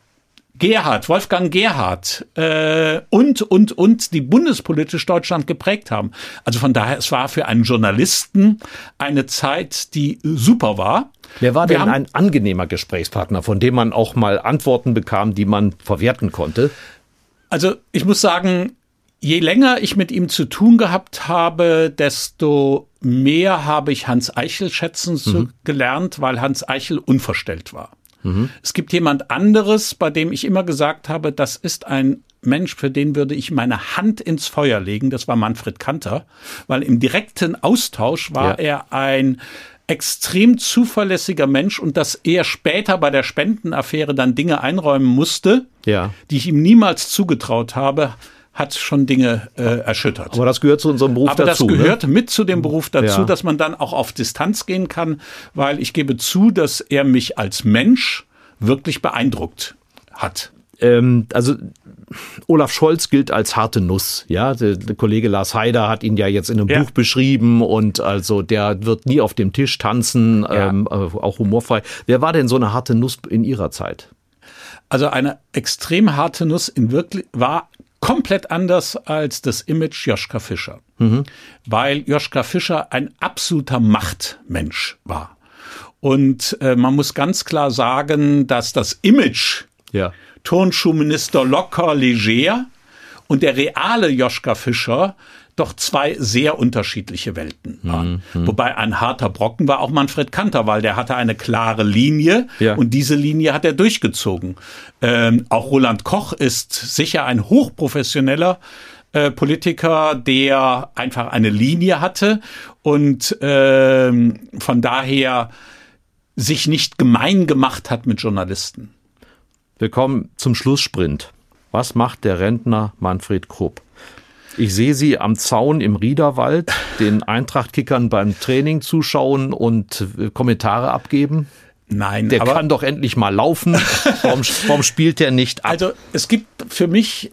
Gerhard, Wolfgang Gerhard äh, und, und, und, die bundespolitisch Deutschland geprägt haben. Also von daher, es war für einen Journalisten eine Zeit, die super war. Wer war denn ein angenehmer Gesprächspartner, von dem man auch mal Antworten bekam, die man verwerten konnte? Also ich muss sagen, je länger ich mit ihm zu tun gehabt habe, desto mehr habe ich Hans Eichel schätzen mhm. gelernt, weil Hans Eichel unverstellt war. Mhm. Es gibt jemand anderes, bei dem ich immer gesagt habe, das ist ein Mensch, für den würde ich meine Hand ins Feuer legen. Das war Manfred Kanter, weil im direkten Austausch war ja. er ein extrem zuverlässiger Mensch und dass er später bei der Spendenaffäre dann Dinge einräumen musste, ja. die ich ihm niemals zugetraut habe, hat schon Dinge äh, erschüttert. Aber das gehört zu unserem Beruf Aber dazu. Aber das ne? gehört ne? mit zu dem Beruf dazu, ja. dass man dann auch auf Distanz gehen kann, weil ich gebe zu, dass er mich als Mensch wirklich beeindruckt hat. Ähm, also Olaf Scholz gilt als harte Nuss. Ja, der, der, Kollege Lars Heider hat ihn ja jetzt in einem ja. Buch beschrieben und also der wird nie auf dem Tisch tanzen, ja. ähm, äh, auch humorfrei. Wer war denn so eine harte Nuss in Ihrer Zeit? Also eine extrem harte Nuss in wirklich war komplett anders als das Image Joschka Fischer. Mhm. Weil Joschka Fischer ein absoluter Machtmensch war. Und äh, man muss ganz klar sagen, dass das Image ja. Turnschuhminister locker leger und der reale Joschka Fischer doch zwei sehr unterschiedliche Welten waren. Mhm. Wobei ein harter Brocken war auch Manfred Kanter, weil der hatte eine klare Linie ja. und diese Linie hat er durchgezogen. Ähm, auch Roland Koch ist sicher ein hochprofessioneller äh, Politiker, der einfach eine Linie hatte und ähm, von daher sich nicht gemein gemacht hat mit Journalisten. Wir kommen zum Schlusssprint. Was macht der Rentner Manfred Krupp? Ich sehe Sie am Zaun im Riederwald, den Eintracht-Kickern beim Training zuschauen und äh, Kommentare abgeben. Nein, der kann doch endlich mal laufen. warum, warum spielt der nicht ab? Also es gibt für mich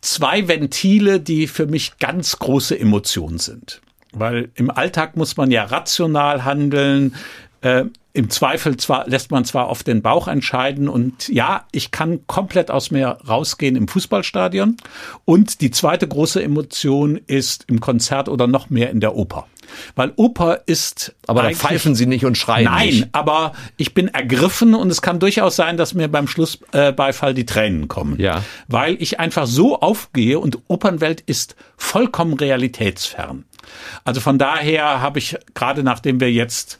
zwei Ventile, die für mich ganz große Emotionen sind. Weil im Alltag muss man ja rational handeln. Äh, im Zweifel zwar lässt man zwar auf den Bauch entscheiden und ja, ich kann komplett aus mir rausgehen im Fußballstadion. Und die zweite große Emotion ist im Konzert oder noch mehr in der Oper. Weil Oper ist. Aber da pfeifen Sie nicht und schreien. Nein, nicht. aber ich bin ergriffen und es kann durchaus sein, dass mir beim Schlussbeifall äh, die Tränen kommen. Ja. Weil ich einfach so aufgehe und Opernwelt ist vollkommen realitätsfern. Also von daher habe ich gerade nachdem wir jetzt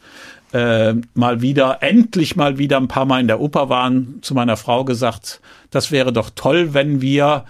äh, mal wieder, endlich mal wieder ein paar Mal in der Oper waren, zu meiner Frau gesagt, das wäre doch toll, wenn wir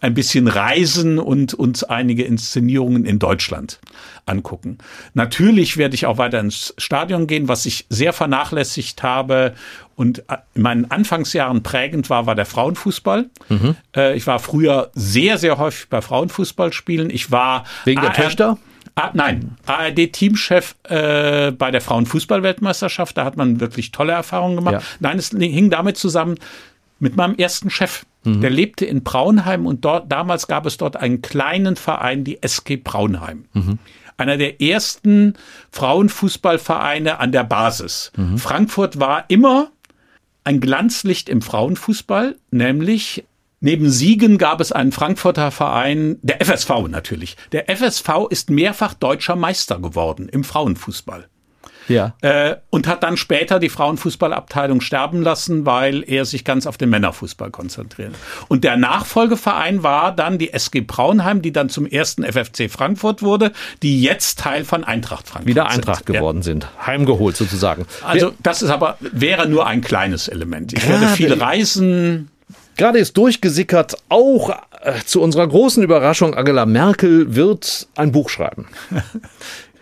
ein bisschen reisen und uns einige Inszenierungen in Deutschland angucken. Natürlich werde ich auch weiter ins Stadion gehen, was ich sehr vernachlässigt habe und in meinen Anfangsjahren prägend war, war der Frauenfußball. Mhm. Äh, ich war früher sehr, sehr häufig bei Frauenfußballspielen. Ich war wegen der Töchter? Ah, nein, ARD-Teamchef äh, bei der Frauenfußball-Weltmeisterschaft. Da hat man wirklich tolle Erfahrungen gemacht. Ja. Nein, es hing damit zusammen mit meinem ersten Chef. Mhm. Der lebte in Braunheim und dort, damals gab es dort einen kleinen Verein, die SG Braunheim. Mhm. Einer der ersten Frauenfußballvereine an der Basis. Mhm. Frankfurt war immer ein Glanzlicht im Frauenfußball, nämlich Neben Siegen gab es einen Frankfurter Verein, der FSV natürlich. Der FSV ist mehrfach deutscher Meister geworden im Frauenfußball. Ja. Äh, und hat dann später die Frauenfußballabteilung sterben lassen, weil er sich ganz auf den Männerfußball konzentriert. Und der Nachfolgeverein war dann die SG Braunheim, die dann zum ersten FFC Frankfurt wurde, die jetzt Teil von Eintracht Frankfurt Wieder Eintracht sind. geworden ja. sind. Heimgeholt sozusagen. Also das ist aber, wäre nur ein kleines Element. Ich werde viel reisen, Gerade ist durchgesickert, auch äh, zu unserer großen Überraschung, Angela Merkel wird ein Buch schreiben. [LAUGHS]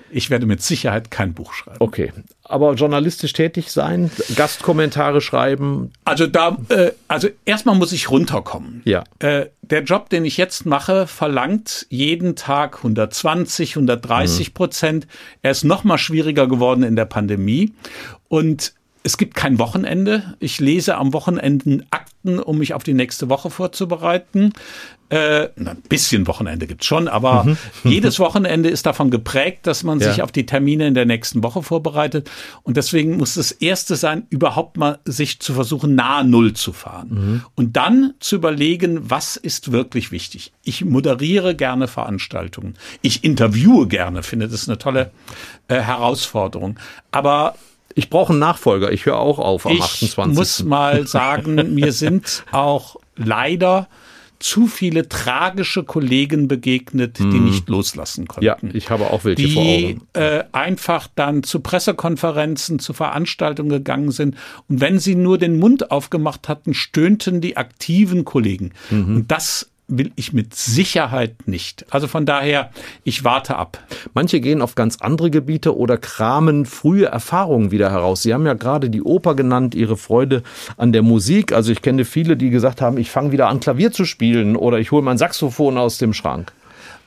Ich werde mit Sicherheit kein Buch schreiben. Okay. Aber journalistisch tätig sein, Gastkommentare schreiben. Also da, äh, also erstmal muss ich runterkommen. Ja. Äh, der Job, den ich jetzt mache, verlangt jeden Tag 120, 130 mhm. Prozent. Er ist noch mal schwieriger geworden in der Pandemie. Und es gibt kein Wochenende. Ich lese am Wochenenden achten, um mich auf die nächste Woche vorzubereiten. Äh, ein bisschen Wochenende gibt's schon, aber mhm. [LAUGHS] jedes Wochenende ist davon geprägt, dass man ja. sich auf die Termine in der nächsten Woche vorbereitet. Und deswegen muss das Erste sein, überhaupt mal sich zu versuchen, nahe Null zu fahren. Mhm. Und dann zu überlegen, was ist wirklich wichtig. Ich moderiere gerne Veranstaltungen. Ich interviewe gerne, finde das eine tolle äh, Herausforderung. Aber ich brauche einen Nachfolger. Ich höre auch auf am ich 28. Ich muss mal sagen, mir sind auch leider zu viele tragische Kollegen begegnet, die hm. nicht loslassen konnten. Ja, ich habe auch welche die, vor Augen. Äh, einfach dann zu Pressekonferenzen, zu Veranstaltungen gegangen sind und wenn sie nur den Mund aufgemacht hatten, stöhnten die aktiven Kollegen. Mhm. Und das will ich mit Sicherheit nicht. Also von daher, ich warte ab. Manche gehen auf ganz andere Gebiete oder kramen frühe Erfahrungen wieder heraus. Sie haben ja gerade die Oper genannt, Ihre Freude an der Musik. Also ich kenne viele, die gesagt haben, ich fange wieder an Klavier zu spielen oder ich hole mein Saxophon aus dem Schrank.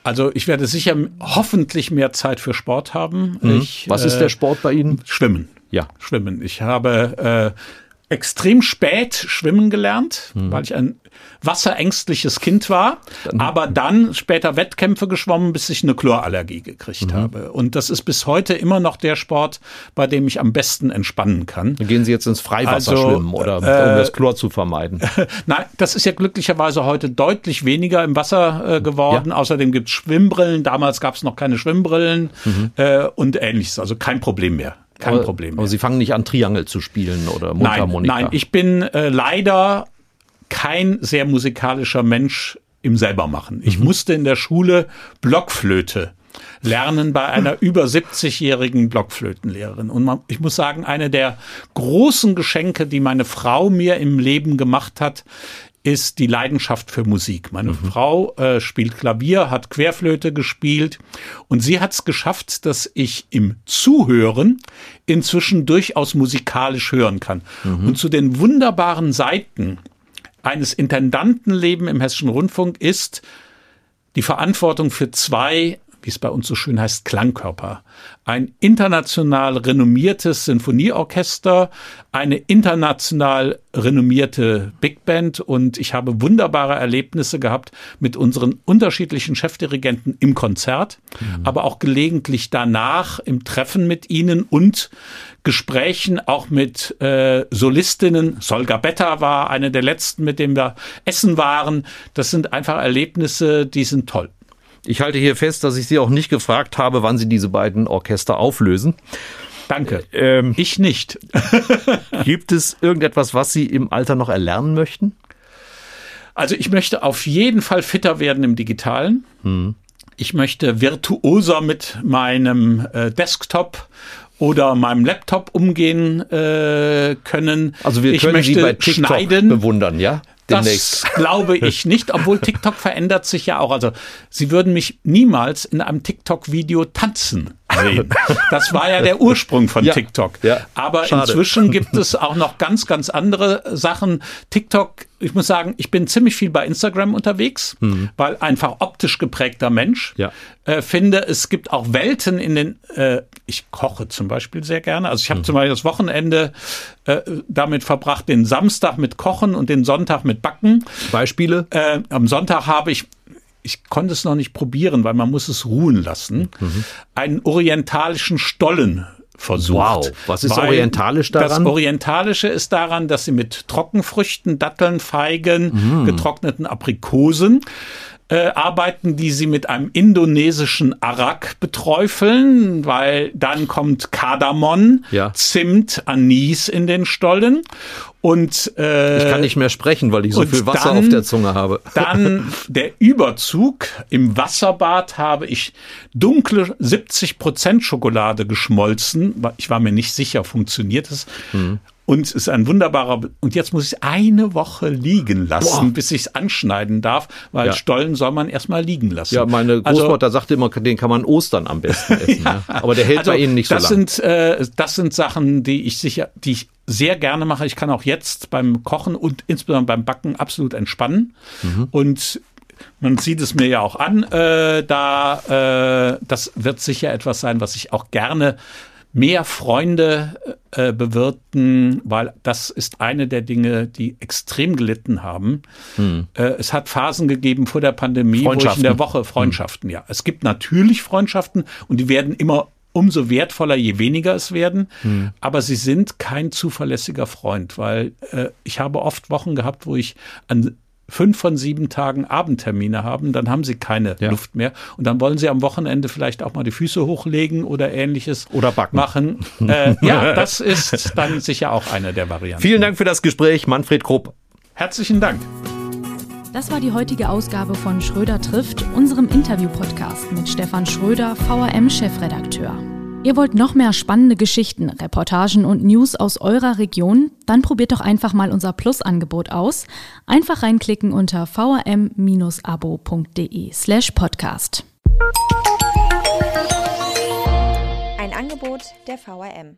Also ich werde sicher hoffentlich mehr Zeit für Sport haben. Mhm. Ich, Was ist der äh, Sport bei Ihnen? Schwimmen. Ja. Schwimmen. Ich habe äh, extrem spät schwimmen gelernt, mhm. weil ich ein wasserängstliches Kind war, dann, aber dann später Wettkämpfe geschwommen, bis ich eine Chlorallergie gekriegt mhm. habe. Und das ist bis heute immer noch der Sport, bei dem ich am besten entspannen kann. Dann gehen Sie jetzt ins Freiwasser also, schwimmen oder äh, um das Chlor zu vermeiden? [LAUGHS] Nein, das ist ja glücklicherweise heute deutlich weniger im Wasser äh, geworden. Ja. Außerdem gibt es Schwimmbrillen. Damals gab es noch keine Schwimmbrillen mhm. äh, und ähnliches. Also kein Problem mehr. Kein aber, Problem. Mehr. Aber Sie fangen nicht an, Triangel zu spielen oder Mundharmonika? Nein, nein, ich bin äh, leider kein sehr musikalischer Mensch im Selbermachen. Ich mhm. musste in der Schule Blockflöte lernen bei einer [LAUGHS] über 70-jährigen Blockflötenlehrerin. Und man, ich muss sagen, eine der großen Geschenke, die meine Frau mir im Leben gemacht hat, ist die Leidenschaft für Musik. Meine mhm. Frau äh, spielt Klavier, hat Querflöte gespielt und sie hat es geschafft, dass ich im Zuhören inzwischen durchaus musikalisch hören kann. Mhm. Und zu den wunderbaren Seiten eines Intendantenleben im Hessischen Rundfunk ist die Verantwortung für zwei wie es bei uns so schön heißt, Klangkörper. Ein international renommiertes Sinfonieorchester, eine international renommierte Big Band und ich habe wunderbare Erlebnisse gehabt mit unseren unterschiedlichen Chefdirigenten im Konzert, mhm. aber auch gelegentlich danach im Treffen mit ihnen und Gesprächen auch mit äh, Solistinnen. Solga Betta war eine der letzten, mit denen wir essen waren. Das sind einfach Erlebnisse, die sind toll. Ich halte hier fest, dass ich Sie auch nicht gefragt habe, wann Sie diese beiden Orchester auflösen. Danke. Ähm, ich nicht. [LAUGHS] gibt es irgendetwas, was Sie im Alter noch erlernen möchten? Also ich möchte auf jeden Fall fitter werden im Digitalen. Hm. Ich möchte virtuoser mit meinem äh, Desktop oder meinem Laptop umgehen äh, können. Also wir können ich möchte Sie bei TikTok schneiden. bewundern, ja? Demnächst. Das [LAUGHS] glaube ich nicht, obwohl TikTok verändert sich ja auch. Also Sie würden mich niemals in einem TikTok-Video tanzen sehen. [LAUGHS] Das war ja der Ursprung von ja, TikTok. Ja, Aber schade. inzwischen [LAUGHS] gibt es auch noch ganz, ganz andere Sachen. TikTok, ich muss sagen, ich bin ziemlich viel bei Instagram unterwegs, mhm. weil einfach optisch geprägter Mensch. Ja. Äh, finde, es gibt auch Welten in den, äh, ich koche zum Beispiel sehr gerne. Also ich habe mhm. zum Beispiel das Wochenende äh, damit verbracht, den Samstag mit Kochen und den Sonntag mit Backen. Beispiele? Äh, am Sonntag habe ich ich konnte es noch nicht probieren, weil man muss es ruhen lassen, mhm. einen orientalischen Stollen versucht. Wow, was ist orientalisch daran? Das Orientalische ist daran, dass sie mit Trockenfrüchten, Datteln, Feigen, mhm. getrockneten Aprikosen äh, arbeiten, die sie mit einem indonesischen Arak beträufeln, weil dann kommt Kardamom, ja. Zimt, Anis in den Stollen. Und äh, ich kann nicht mehr sprechen, weil ich so viel Wasser dann, auf der Zunge habe. [LAUGHS] Dann der Überzug. Im Wasserbad habe ich dunkle 70 Prozent Schokolade geschmolzen. Ich war mir nicht sicher, funktioniert es. Mhm. Und es ist ein wunderbarer, und jetzt muss ich eine Woche liegen lassen, Boah. bis ich es anschneiden darf, weil ja. Stollen soll man erstmal liegen lassen. Ja, meine also Großmutter also, sagte immer, den kann man Ostern am besten [LAUGHS] essen. ja. ja. Aber der hält also, bei Ihnen nicht so lange. Sind, äh, das sind Sachen, die ich sicher, die ich sehr gerne mache. Ich kann auch jetzt beim Kochen und insbesondere beim Backen absolut entspannen. Mhm. Und man sieht es mir ja auch an, äh, da äh, das wird sicher etwas sein, was ich auch gerne mehr Freunde äh, bewirten, weil das ist eine der Dinge, die extrem gelitten haben. Hm. Äh, es hat Phasen gegeben vor der Pandemie, wo ich in der Woche Freundschaften, hm. ja. Es gibt natürlich Freundschaften und die werden immer umso wertvoller, je weniger es werden. Hm. Aber sie sind kein zuverlässiger Freund, weil äh, ich habe oft Wochen gehabt, wo ich an fünf von sieben Tagen Abendtermine haben, dann haben sie keine ja. Luft mehr. Und dann wollen sie am Wochenende vielleicht auch mal die Füße hochlegen oder ähnliches oder backen. machen. [LAUGHS] Äh, ja, das ist dann sicher auch eine der Varianten. Vielen Dank für das Gespräch, Manfred Krupp. Herzlichen Dank. Das war die heutige Ausgabe von Schröder trifft, unserem Interview-Podcast mit Stefan Schröder, VRM-Chefredakteur. Ihr wollt noch mehr spannende Geschichten, Reportagen und News aus eurer Region? Dann probiert doch einfach mal unser Plus-Angebot aus. Einfach reinklicken unter vrm-abo.de slash podcast. Ein Angebot der VRM.